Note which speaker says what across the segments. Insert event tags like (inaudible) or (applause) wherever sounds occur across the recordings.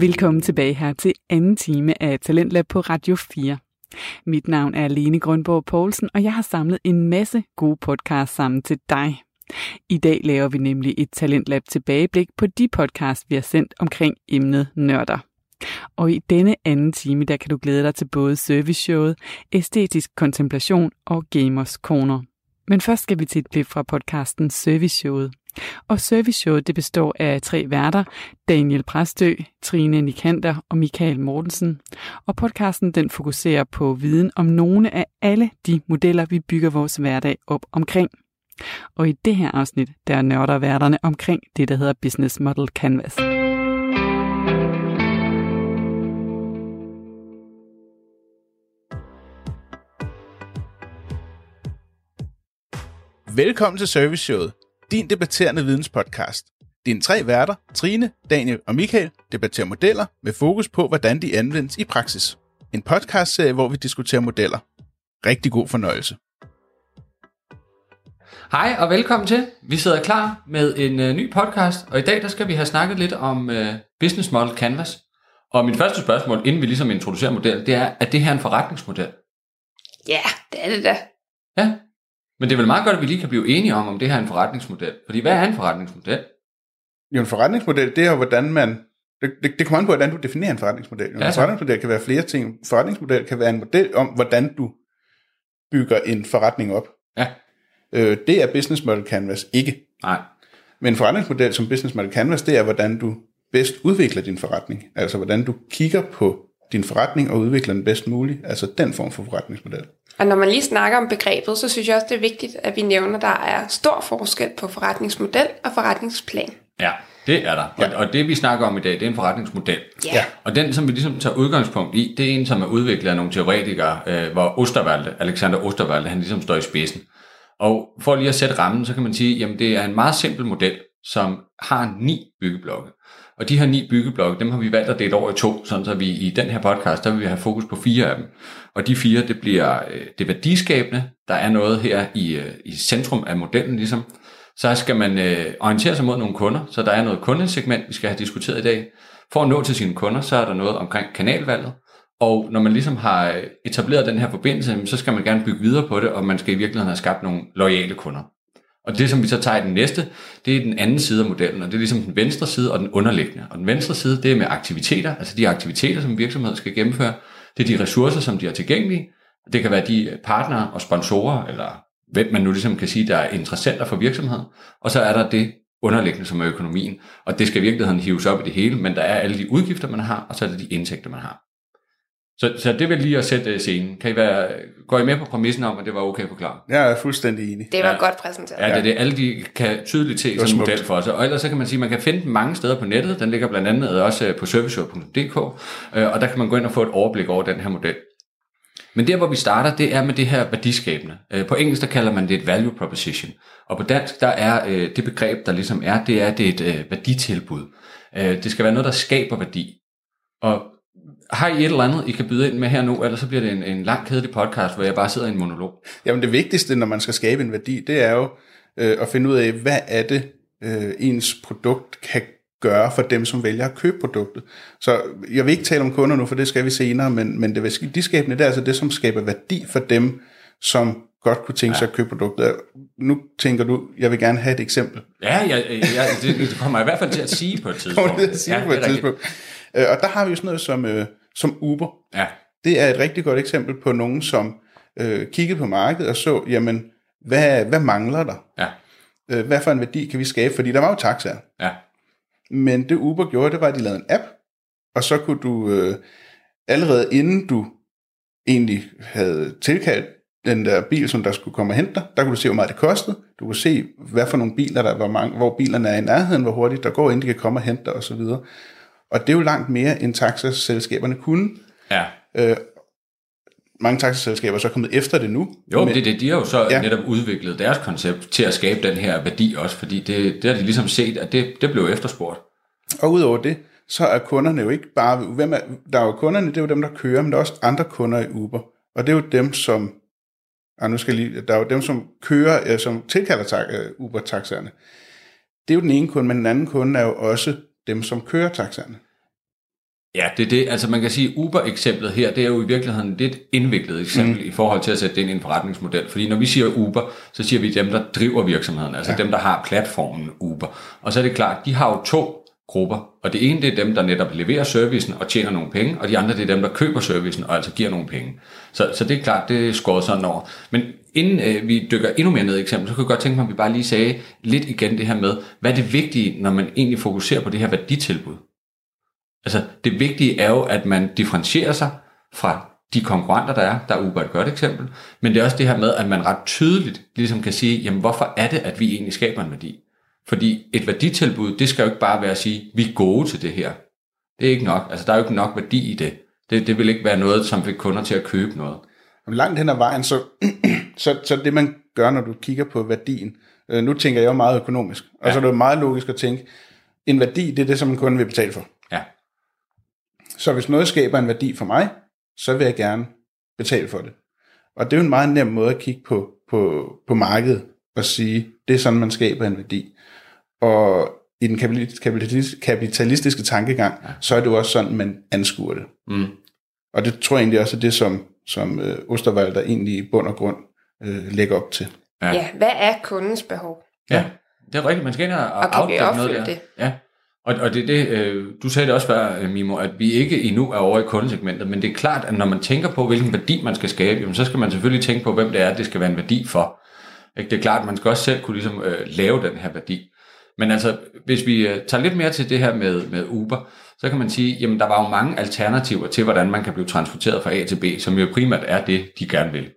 Speaker 1: Velkommen tilbage her til anden time af Talentlab på Radio 4. Mit navn er Lene Grønborg Poulsen, og jeg har samlet en masse gode podcasts sammen til dig. I dag laver vi nemlig et Talentlab tilbageblik på de podcasts, vi har sendt omkring emnet nørder. Og i denne anden time, der kan du glæde dig til både serviceshowet, æstetisk kontemplation og gamers corner. Men først skal vi til et klip fra podcasten Serviceshowet. Og serviceshowet det består af tre værter, Daniel Præstø, Trine Nikander og Michael Mortensen. Og podcasten den fokuserer på viden om nogle af alle de modeller, vi bygger vores hverdag op omkring. Og i det her afsnit, der nørder værterne omkring det, der hedder Business Model Canvas.
Speaker 2: Velkommen til Service Showet, din debatterende videnspodcast. Dine tre værter, Trine, Daniel og Michael, debatterer modeller med fokus på, hvordan de anvendes i praksis. En podcastserie, hvor vi diskuterer modeller. Rigtig god fornøjelse.
Speaker 3: Hej og velkommen til. Vi sidder klar med en uh, ny podcast, og i dag der skal vi have snakket lidt om uh, Business Model Canvas. Og mit første spørgsmål, inden vi ligesom introducerer modellen, det er, er det her en forretningsmodel?
Speaker 4: Ja, det er det da.
Speaker 3: Ja, men det er vel meget godt, at vi lige kan blive enige om, om det her er en forretningsmodel. Fordi hvad er en forretningsmodel?
Speaker 2: Jo, en forretningsmodel, det er jo, hvordan man... Det, det, det kommer an på, hvordan du definerer en forretningsmodel. Jo, en
Speaker 3: Ja,
Speaker 2: forretningsmodel kan være flere ting. En forretningsmodel kan være en model om, hvordan du bygger en forretning op.
Speaker 3: Ja.
Speaker 2: Øh, det er Business Model Canvas ikke.
Speaker 3: Nej.
Speaker 2: Men en forretningsmodel som Business Model Canvas, det er, hvordan du bedst udvikler din forretning. Altså, hvordan du kigger på din forretning og udvikler den bedst muligt. Altså, den form for forretningsmodel.
Speaker 4: Og når man lige snakker om begrebet, så synes jeg også, det er vigtigt, at vi nævner, at der er stor forskel på forretningsmodel og forretningsplan.
Speaker 3: Ja, det er der. Ja. Og, og det vi snakker om i dag, det er en forretningsmodel.
Speaker 4: Ja.
Speaker 3: Og den, som vi ligesom tager udgangspunkt i, det er en, som er udviklet af nogle teoretikere, øh, hvor Osterwalde, Alexander Osterwalde, han ligesom står i spidsen. Og for lige at sætte rammen, så kan man sige, jamen det er en meget simpel model, som har ni byggeblokke. Og de her ni byggeblokke, dem har vi valgt at dele over i to, sådan så vi i den her podcast, der vil vi have fokus på fire af dem. Og de fire, det bliver øh, det værdiskabende, der er noget her i, øh, i centrum af modellen ligesom. Så skal man øh, orientere sig mod nogle kunder, så der er noget kundesegment, vi skal have diskuteret i dag. For at nå til sine kunder, så er der noget omkring kanalvalget. Og når man ligesom har øh, etableret den her forbindelse, så skal man gerne bygge videre på det, og man skal i virkeligheden have skabt nogle loyale kunder. Og det, som vi så tager i den næste, det er den anden side af modellen, og det er ligesom den venstre side og den underliggende. Og den venstre side, det er med aktiviteter, altså de aktiviteter, som virksomheden skal gennemføre. Det er de ressourcer, som de har tilgængelige. Det kan være de partnere og sponsorer, eller hvem man nu ligesom kan sige, der er interessenter for virksomheden. Og så er der det underliggende, som er økonomien. Og det skal i virkeligheden hives op i det hele, men der er alle de udgifter, man har, og så er der de indtægter, man har. Så, så det vil lige at sætte øh, scenen. Kan I være, går I med på præmissen om, at det var okay forklaret?
Speaker 2: Jeg er fuldstændig enig.
Speaker 4: Det var
Speaker 3: Ja.
Speaker 4: godt præsenteret.
Speaker 3: Ja, det er det. Alle de kan tydeligt se som
Speaker 2: smukt.
Speaker 3: model for sig. Og ellers så kan man sige, at man kan finde den mange steder på nettet. Den ligger blandt andet også øh, på serviceshow.dk, øh, og der kan man gå ind og få et overblik over den her model. Men der, hvor vi starter, det er med det her værdiskabende. På engelsk, der kalder man det et value proposition. Og på dansk, der er det begreb, der ligesom er, det er, det er et værditilbud. Det skal være noget, der skaber værdi. Og har I et eller andet, I kan byde ind med her nu, ellers så bliver det en, en lang kedelig podcast, hvor jeg bare sidder i en monolog.
Speaker 2: Jamen det vigtigste, når man skal skabe en værdi, det er jo øh, at finde ud af, hvad er det, øh, ens produkt kan gøre for dem, som vælger at købe produktet. Så jeg vil ikke tale om kunder nu, for det skal vi senere, men, men det værdiskabende, det er altså det, som skaber værdi for dem, som godt kunne tænke sig at købe produktet. Nu tænker du, jeg vil gerne have et eksempel.
Speaker 3: Ja, jeg, jeg, det, det kommer jeg i hvert fald til at sige på et (laughs) tidspunkt.
Speaker 2: Kommer det at sige
Speaker 3: ja,
Speaker 2: på et
Speaker 3: er rigtigt.
Speaker 2: tidspunkt. Øh, Og der har vi jo sådan noget som, øh, som Uber.
Speaker 3: Ja,
Speaker 2: Det er et rigtig godt eksempel på nogen, som øh, kiggede på markedet og så, jamen, hvad, hvad mangler der?
Speaker 3: ja,
Speaker 2: Øh, hvad for en værdi kan vi skabe? Fordi der var jo taxaer.
Speaker 3: ja.
Speaker 2: Men det Uber gjorde, det var, at de lavede en app, og så kunne du øh, allerede inden du egentlig havde tilkaldt den der bil, som der skulle komme og hente dig, der kunne du se, hvor meget det kostede. Du kunne se, hvad for nogle biler der var mange, hvor bilerne er i nærheden, hvor hurtigt der går, inden de kan komme og hente dig osv. Og det er jo langt mere, end taxaselskaberne kunne.
Speaker 3: ja.
Speaker 2: Øh, mange taxaselskaber er så kommet efter det nu.
Speaker 3: Jo, men det, det, de har jo så
Speaker 2: Ja.
Speaker 3: netop udviklet deres koncept til at skabe den her værdi også, fordi det, det har de ligesom set, at det, det blev efterspurgt.
Speaker 2: Og udover det, så er kunderne jo ikke bare... Hvem er, der er jo kunderne, det er jo dem, der kører, men der er også andre kunder i Uber. Og det er jo dem, som... Ah, nu skal lige, der er jo dem, som kører, øh, som tilkalder tak, øh, Uber-taxaerne. Det er jo den ene kunde, men den anden kunde er jo også dem, som kører taxaerne.
Speaker 3: Ja, det er det. Altså man kan sige, Uber-eksemplet her, det er jo i virkeligheden et lidt indviklet eksempel mm. i forhold til at sætte det ind i en forretningsmodel. Fordi når vi siger Uber, så siger vi dem, der driver virksomheden, altså ja. dem, der har platformen Uber. Og så er det klart, de har jo to grupper. Og det ene, det er dem, der netop leverer servicen og tjener nogle penge, og de andre, det er dem, der køber servicen og altså giver nogle penge. Så, så det er klart, det er skåret sådan over. Men inden øh, vi dykker endnu mere ned i eksempel, så kunne jeg godt tænke mig, at vi bare lige sagde lidt igen det her med, hvad er det vigtige, når man egentlig fokuserer på det her værditilbud? Altså, det vigtige er jo, at man differentierer sig fra de konkurrenter, der er. Der er Uber et godt eksempel. Men det er også det her med, at man ret tydeligt ligesom kan sige, jamen hvorfor er det, at vi egentlig skaber en værdi? Fordi et værditilbud, det skal jo ikke bare være at sige, vi er gode til det her. Det er ikke nok. Altså, der er jo ikke nok værdi i det. Det, det vil ikke være noget, som fik kunder til at købe noget.
Speaker 2: Langt hen ad vejen, så, (clears throat) så, så det man gør, når du kigger på værdien, øh, nu tænker jeg jo meget økonomisk, og ja. så er det jo meget logisk at tænke, en værdi, det er det, som en kunde vil betale for.
Speaker 3: Ja.
Speaker 2: Så hvis noget skaber en værdi for mig, så vil jeg gerne betale for det. Og det er jo en meget nem måde at kigge på, på, på markedet og sige, det er sådan, man skaber en værdi. Og i den kapitalistiske tankegang, ja. så er det jo også sådan, man anskuer det.
Speaker 3: Mm.
Speaker 2: Og det tror jeg egentlig også er det, som, som øh, Osterwalder egentlig i bund og grund øh, lægger op til.
Speaker 4: Ja. ja, hvad er kundens behov?
Speaker 3: Ja, det er rigtigt. Man skal ind og,
Speaker 4: og vi noget der. det?
Speaker 3: Ja. Og, og det, det, øh, du sagde det også før, øh, Mimo, at vi ikke endnu er over i kundesegmentet, men det er klart, at når man tænker på, hvilken værdi man skal skabe, jamen, så skal man selvfølgelig tænke på, hvem det er, det skal være en værdi for. Ikke? Det er klart, at man skal også selv kunne ligesom, øh, lave den her værdi. Men altså, hvis vi øh, tager lidt mere til det her med, med Uber, så kan man sige, jamen der var jo mange alternativer til, hvordan man kan blive transporteret fra A til B, som jo primært er det, de gerne vil.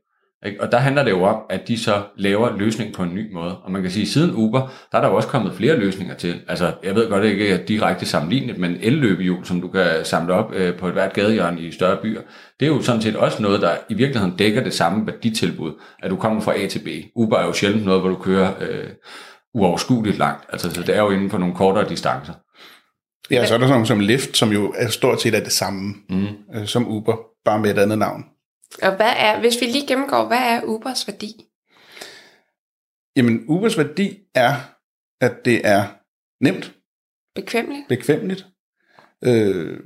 Speaker 3: Ikke? Og der handler det jo om, at de så laver løsning på en ny måde. Og man kan sige, at siden Uber, der er der jo også kommet flere løsninger til. Altså, jeg ved godt, det ikke er direkte sammenlignet, men elløbehjul, som du kan samle op øh, på et hvert gadehjørne i større byer, det er jo sådan set også noget, der i virkeligheden dækker det samme værditilbud, at du kommer fra A til B. Uber er jo sjældent noget, hvor du kører øh, uoverskueligt langt. Altså, så det er jo inden for nogle kortere distancer.
Speaker 2: Ja, så er der sådan som Lyft, som jo er stort set er det samme mm. øh, som Uber, bare med et andet navn.
Speaker 4: Og hvad er, hvis vi lige gennemgår, hvad er Ubers værdi?
Speaker 2: Jamen, Ubers værdi er, at det er nemt.
Speaker 4: Bekvemmeligt.
Speaker 2: Bekvemmeligt. Øh,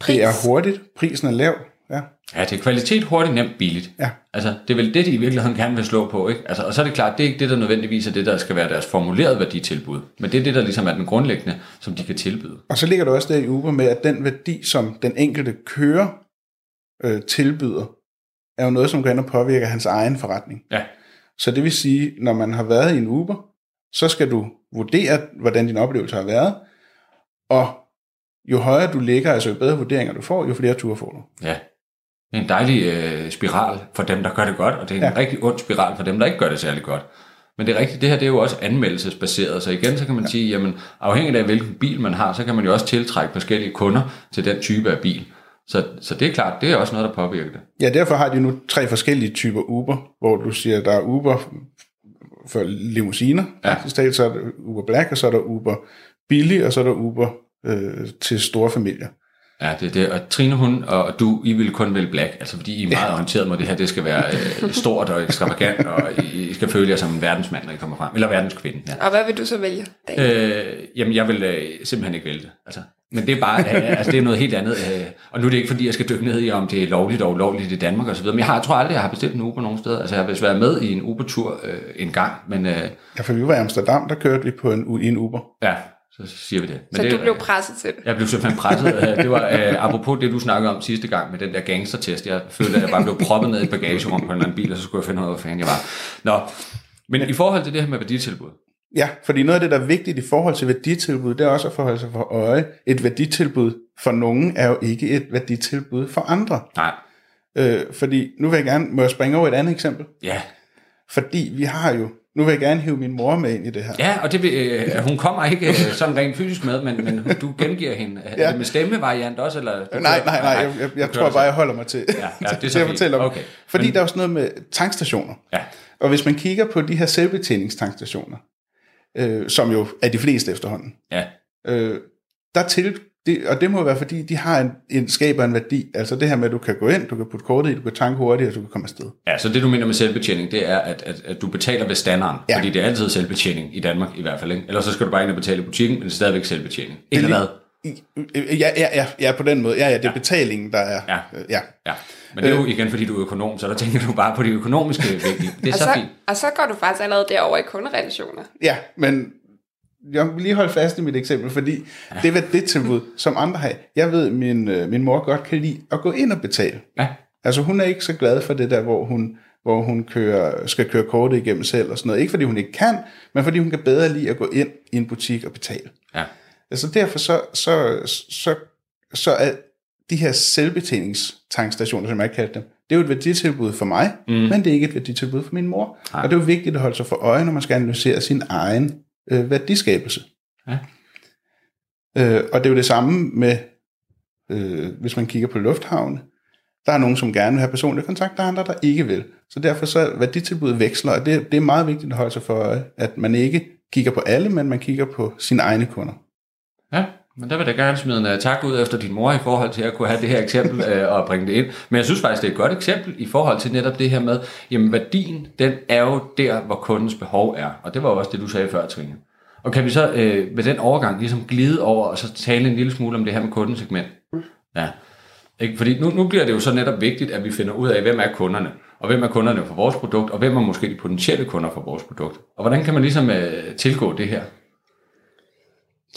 Speaker 2: Pris. Det er hurtigt. Prisen er lav. Ja.
Speaker 3: ja, det er kvalitet, hurtigt, nemt, billigt.
Speaker 2: Ja.
Speaker 3: Altså, det er vel det, de i virkeligheden gerne vil slå på, ikke? Altså, og så er det klart, det er ikke det, der nødvendigvis er det, der skal være deres formulerede værditilbud. Men det er det, der ligesom er den grundlæggende, som de kan tilbyde.
Speaker 2: Og så ligger der også der i Uber med, at den værdi, som den enkelte kører øh, tilbyder, er jo noget, som går ind og påvirker hans egen forretning.
Speaker 3: Ja.
Speaker 2: Så det vil sige, når man har været i en Uber, så skal du vurdere, hvordan din oplevelse har været, og jo højere du ligger, altså jo bedre vurderinger du får, jo flere ture får du.
Speaker 3: Ja. Det er en dejlig øh, spiral for dem, der gør det godt, og det er en ja. rigtig ond spiral for dem, der ikke gør det særlig godt. Men det er rigtigt, det her det er jo også anmeldelsesbaseret, så igen så kan man ja. sige, jamen afhængig af hvilken bil man har, så kan man jo også tiltrække forskellige kunder til den type af bil. Så, så det er klart, det er også noget, der påvirker det.
Speaker 2: Ja, derfor har de nu tre forskellige typer Uber, hvor du siger, der er Uber for limousiner, ja. faktisk, så er der Uber Black, og så er der Uber Billig, og så er der Uber øh, til store familier.
Speaker 3: Ja, det er det. Og Trine, hun og du, I vil kun vælge black, altså fordi I er meget ja. orienteret mod det her, det skal være øh, stort og ekstravagant, og I skal føle jer som en verdensmand, når I kommer frem. Eller verdenskvinde, ja.
Speaker 4: Og hvad vil du så vælge?
Speaker 3: Øh, jamen, jeg vil øh, simpelthen ikke vælge det. Altså, men det er bare, øh, altså det er noget helt andet. Øh, og nu er det ikke fordi, jeg skal dykke ned i, om det er lovligt og ulovligt i Danmark osv. Men jeg, har, jeg tror aldrig, jeg har bestilt en Uber nogen steder. Altså jeg har vist været med i en Uber-tur øh, en gang. Men, øh,
Speaker 2: ja, for vi var i Amsterdam, der kørte vi på en, i en Uber.
Speaker 3: Ja, så siger vi det.
Speaker 4: Men så
Speaker 3: det,
Speaker 4: du blev presset til det?
Speaker 3: Jeg blev simpelthen presset. Øh, det var øh, apropos det, du snakkede om sidste gang med den der gangstertest. Jeg følte, at jeg bare blev proppet ned i bagagerummet på en eller anden bil, og så skulle jeg finde ud af, hvor fanden jeg var. Nå, men i forhold til det her med værditilbud,
Speaker 2: Ja, fordi noget af det, der er vigtigt i forhold til værditilbud, det er også at forholde sig for øje. Et værditilbud for nogen er jo ikke et værditilbud for andre.
Speaker 3: Nej.
Speaker 2: Øh, fordi, nu vil jeg gerne, må jeg springe over et andet eksempel?
Speaker 3: Ja.
Speaker 2: Fordi vi har jo, nu vil jeg gerne hive min mor med ind i det her.
Speaker 3: Ja, og det, øh, hun kommer ikke øh, sådan rent fysisk med, men, men du gengiver hende. Ja. Er det med stemmevariant også? Eller,
Speaker 2: nej, nej, nej, nej, jeg, jeg, jeg tror bare, jeg holder mig til, ja, ja, det er til at fortælle om. Okay. Fordi men, der er også noget med tankstationer.
Speaker 3: Ja.
Speaker 2: Og hvis man kigger på de her selvbetjeningstankstationer, øh, som jo er de fleste efterhånden.
Speaker 3: Ja.
Speaker 2: Øh, der til, det, og det må være, fordi de har en, en skaber en værdi. Altså det her med, at du kan gå ind, du kan putte kortet i, du kan tanke hurtigt, og du kan komme afsted.
Speaker 3: Ja, så det du mener med selvbetjening, det er, at, at, at du betaler ved standarden. Ja. Fordi det er altid selvbetjening i Danmark i hvert fald. Ikke? Eller så skal du bare ind og betale i butikken, men det er stadigvæk selvbetjening. Ikke
Speaker 2: det,
Speaker 3: hvad?
Speaker 2: Ja, ja, ja, ja, på den måde. Ja, ja, det er
Speaker 3: Ja.
Speaker 2: betalingen, der er...
Speaker 3: Ja.
Speaker 2: øh, ja.
Speaker 3: Ja, men det er jo igen, fordi du er økonom, så der tænker du bare på de økonomiske (laughs) vigtige. Det er
Speaker 4: Og
Speaker 3: så
Speaker 4: så,
Speaker 3: fint.
Speaker 4: og så går du faktisk allerede derover i kunderelationer.
Speaker 2: Ja, men jeg vil lige holde fast i mit eksempel, fordi ja. det var det tilbud, som andre har. Jeg ved, min, øh, min mor godt kan lide at gå ind og betale.
Speaker 3: Ja,
Speaker 2: Altså hun er ikke så glad for det der, hvor hun, hvor hun kører, skal køre kortet igennem selv og sådan noget. Ikke fordi hun ikke kan, men fordi hun kan bedre lide at gå ind i en butik og betale.
Speaker 3: ja.
Speaker 2: Altså derfor så, så, så, så er de her selvbetjeningstankstationer, som jeg kalder dem, det er jo et værditilbud for mig, mm. men det er ikke et værditilbud for min mor.
Speaker 3: Nej.
Speaker 2: Og det er jo vigtigt at holde sig for øje, når man skal analysere sin egen øh, værdiskabelse.
Speaker 3: Ja.
Speaker 2: Øh, og det er jo det samme med, øh, hvis man kigger på lufthavne. Der er nogen, som gerne vil have personlig kontakt, der er andre, der ikke vil. Så derfor så værditilbuddet veksler, og det, det er meget vigtigt at holde sig for øje, at man ikke kigger på alle, men man kigger på sine egne kunder.
Speaker 3: Ja, men der vil jeg gerne smide en uh, tak ud efter din mor i forhold til at kunne have det her eksempel uh, og bringe det ind. Men jeg synes faktisk, det er et godt eksempel i forhold til netop det her med, jamen værdien, den er jo der, hvor kundens behov er. Og det var jo også det, du sagde før, Trine. Og kan vi så øh, med den overgang ligesom glide over og så tale en lille smule om det her med kundesegment? Ja. Ikke? Fordi nu, nu bliver det jo så netop vigtigt, at vi finder ud af, hvem er kunderne, og hvem er kunderne for vores produkt, og hvem er måske de potentielle kunder for vores produkt. Og hvordan kan man ligesom øh, tilgå det her?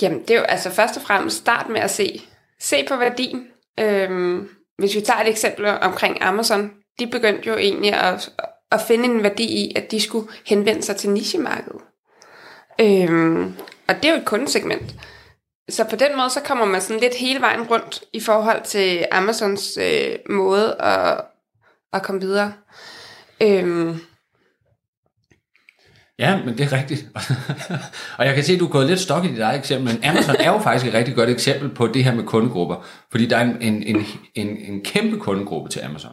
Speaker 4: Jamen, det er jo altså først og fremmest start med at se, se på værdien. Øhm, hvis vi tager et eksempel omkring Amazon, de begyndte jo egentlig at, at finde en værdi i, at de skulle henvende sig til nichemarkedet. Øhm, og det er jo et kundesegment. Så på den måde, så kommer man sådan lidt hele vejen rundt i forhold til Amazons øh, måde at, at komme videre. Øhm,
Speaker 3: Ja, men det er rigtigt. (laughs) og jeg kan se, at du er gået lidt stok i dit eget eksempel, men Amazon er jo faktisk et rigtig godt eksempel på det her med kundegrupper, fordi der er en, en, en, en, en kæmpe kundegruppe til Amazon.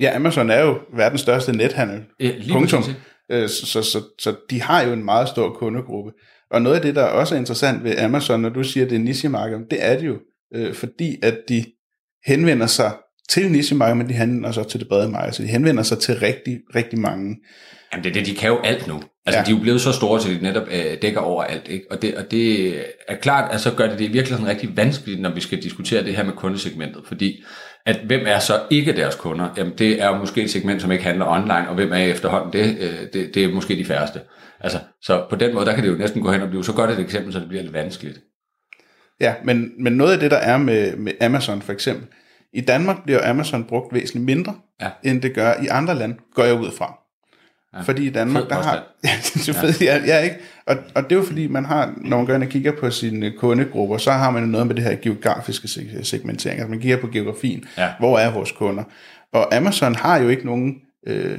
Speaker 2: Ja, Amazon er jo verdens største nethandel.
Speaker 3: Ja, lige
Speaker 2: Punktum. Øh, Så, så, så, så de har jo en meget stor kundegruppe. Og noget af det, der også er interessant ved Amazon, når du siger, at det er nichemarked, det er det jo, øh, fordi at de henvender sig til nichemarkedet, men de henvender sig til det brede marked. Så de henvender sig til rigtig, rigtig mange.
Speaker 3: Jamen det er det, de kan jo alt nu. Altså
Speaker 2: Ja.
Speaker 3: de er jo blevet så store, så de netop øh, dækker over alt. Ikke? Og, det, og det er klart, at så gør det det i virkeligheden rigtig vanskeligt, når vi skal diskutere det her med kundesegmentet. Fordi at hvem er så ikke deres kunder? Jamen det er jo måske et segment, som ikke handler online, og hvem er efterhånden det? Øh, det, det er måske de færreste. Altså, så på den måde, der kan det jo næsten gå hen og blive så godt et eksempel, så det bliver lidt vanskeligt.
Speaker 2: Ja, men, men noget af det, der er med, med Amazon for eksempel, i Danmark bliver Amazon brugt væsentligt mindre,
Speaker 3: Ja.
Speaker 2: end det gør i andre lande, går jeg ud fra.
Speaker 3: Ja.
Speaker 2: Fordi i Danmark, der har... (laughs) Ja, det er fedt, ja. ja, ikke? Og, og det er jo fordi, man har, når man går ind og kigger på sine kundegrupper, så har man jo noget med det her geografiske seg- segmentering. Altså man kigger på geografien.
Speaker 3: Ja.
Speaker 2: Hvor er vores kunder? Og Amazon har jo ikke nogen øh,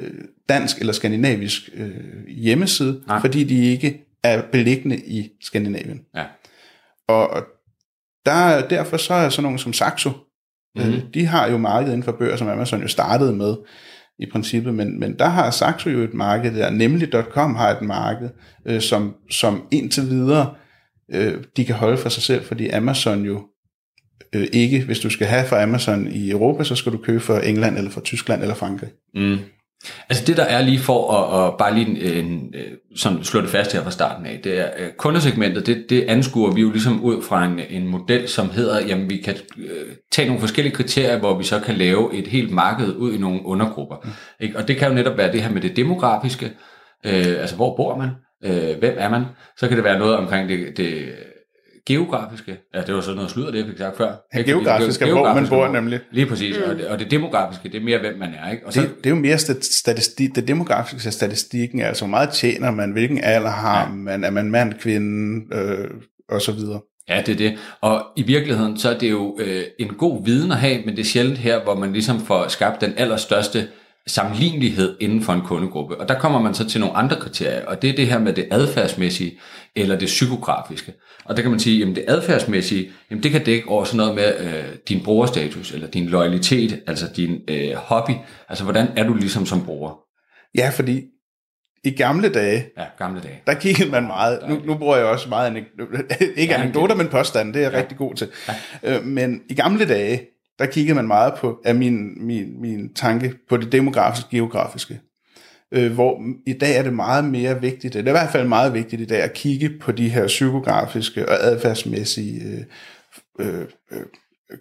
Speaker 2: dansk eller skandinavisk øh, hjemmeside,
Speaker 3: Nej.
Speaker 2: fordi de ikke er beliggende i Skandinavien.
Speaker 3: Ja.
Speaker 2: Og og der, derfor så er sådan nogen som Saxo, mm-hmm.
Speaker 3: Mhm.
Speaker 2: øh, de har jo markedet inden for bøger, som Amazon jo startede med i princippet, men, men der har Saxo jo et marked der, nemlig .com har et marked, øh, som, som indtil videre øh, de kan holde for sig selv, fordi Amazon jo øh, ikke, hvis du skal have fra Amazon i Europa, så skal du købe fra England eller fra Tyskland eller Frankrig.
Speaker 3: Mm. Altså det der er lige for at, at bare lige en, en, øh, sådan slå det fast her fra starten af, det er øh, kundesegmentet, det, det anskuer vi jo ligesom ud fra en, en model, som hedder, jamen vi kan øh, tage nogle forskellige kriterier, hvor vi så kan lave et helt marked ud i nogle undergrupper. Mm. Ikke? Og det kan jo netop være det her med det demografiske, øh, altså hvor bor man, øh, hvem er man, så kan det være noget omkring det, det geografiske, ja det var sådan noget sludder, det jeg fik sagt før. Ikke?
Speaker 2: geografisk
Speaker 3: Det
Speaker 2: hvor man
Speaker 3: geografiske,
Speaker 2: bor nemlig.
Speaker 3: Lige præcis, mm. og, det, og det demografiske, det er mere, hvem man er. Ikke? Og så,
Speaker 2: Det, det er jo mere stat- statistik, det demografiske er statistikken, altså hvor meget tjener man, hvilken alder har
Speaker 3: Ja.
Speaker 2: man, er man mand, kvinde, øh, og så videre.
Speaker 3: Ja, det er det. Og i virkeligheden, så er det jo øh, en god viden at have, men det er sjældent her, hvor man ligesom får skabt den allerstørste sammenlignelighed inden for en kundegruppe. Og der kommer man så til nogle andre kriterier, og det er det her med det adfærdsmæssige eller det psykografiske. Og der kan man sige, jamen det adfærdsmæssige, jamen det kan dække over sådan noget med øh, din brugerstatus, eller din loyalitet, altså din øh, hobby. Altså hvordan er du ligesom som bruger?
Speaker 2: Ja, fordi i gamle dage,
Speaker 3: Ja, gamle dage.
Speaker 2: der kiggede man meget, nu, nu bruger jeg også meget, anek- ikke
Speaker 3: Ja,
Speaker 2: anekdoter, men påstande, det er jeg
Speaker 3: Ja.
Speaker 2: rigtig god til. Øh, Men i gamle dage, der kiggede man meget på, af min, min, min tanke, på det demografiske, geografiske. Øh, Hvor i dag er det meget mere vigtigt, det er i hvert fald meget vigtigt i dag, at kigge på de her psykografiske og adfærdsmæssige øh, øh, øh,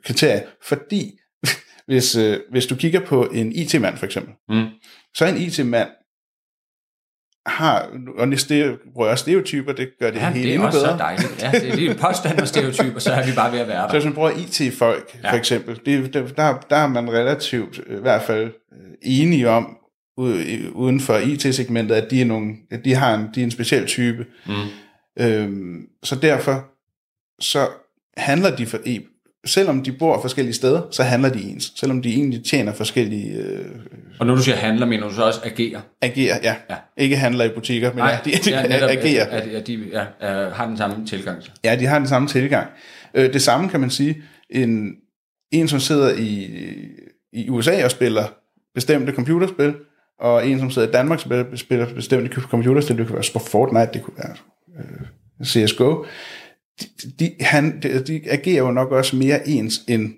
Speaker 2: kriterie, fordi (laughs) hvis, øh, hvis du kigger på en IT-mand for eksempel,
Speaker 3: Mm.
Speaker 2: så er en IT-mand har, og stereo, rører stereotyper, det gør det
Speaker 3: Ja,
Speaker 2: hele
Speaker 3: det er
Speaker 2: endnu
Speaker 3: også
Speaker 2: bedre.
Speaker 3: så dejligt. Ja, det er lige en påstand med stereotyper, så er vi bare ved at være
Speaker 2: Så
Speaker 3: der.
Speaker 2: hvis man bruger IT-folk,
Speaker 3: Ja.
Speaker 2: for eksempel, det, der, der er man relativt, øh, i hvert fald, øh, enige om, uden for IT-segmentet, at de er, nogle, at de har en, de er en speciel type.
Speaker 3: Mm.
Speaker 2: Øhm, så derfor, så handler de for, selvom de bor forskellige steder, så handler de ens. Selvom de egentlig tjener forskellige, øh,
Speaker 3: Og når du siger handler, mener du så også agerer?
Speaker 2: agerer, ja.
Speaker 3: Ja.
Speaker 2: Ikke handler i butikker, men ja, de, de
Speaker 3: ja, netop,
Speaker 2: agerer.
Speaker 3: At, at de ja, er- har den samme tilgang.
Speaker 2: Ja, de har den samme tilgang. Øh, det samme kan man sige, en, en som sidder i, i USA og spiller bestemte computerspil, og en som sidder i Danmark og spiller, spiller bestemte computerspil, det kunne være Fortnite, det kunne være øh, CSGO, de, de, han, de, de agerer jo nok også mere ens, end,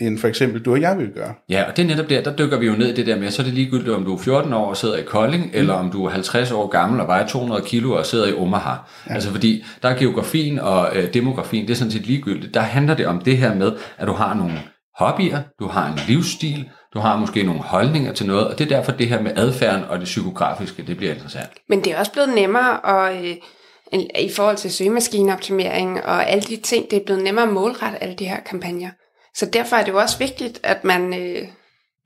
Speaker 2: end for eksempel du og jeg vil gøre.
Speaker 3: Ja, og det er netop der, der dykker vi jo ned i det der med, så er det ligegyldigt, om du er 14 år og sidder i Kolding, mm. eller om du er 50 år gammel og vejer 200 kilo og sidder i Omaha. Ja. Altså fordi, der er geografien og øh, demografien, det er sådan set ligegyldigt. Der handler det om det her med, at du har nogle hobbyer, du har en livsstil, du har måske nogle holdninger til noget, og det er derfor det her med adfærden og det psykografiske, det bliver interessant.
Speaker 4: Men det er også blevet nemmere at, øh, i forhold til søgemaskineoptimering og alle de ting, det er blevet nemmere at målrette alle de her kampagner. Så derfor er det jo også vigtigt, at man, øh,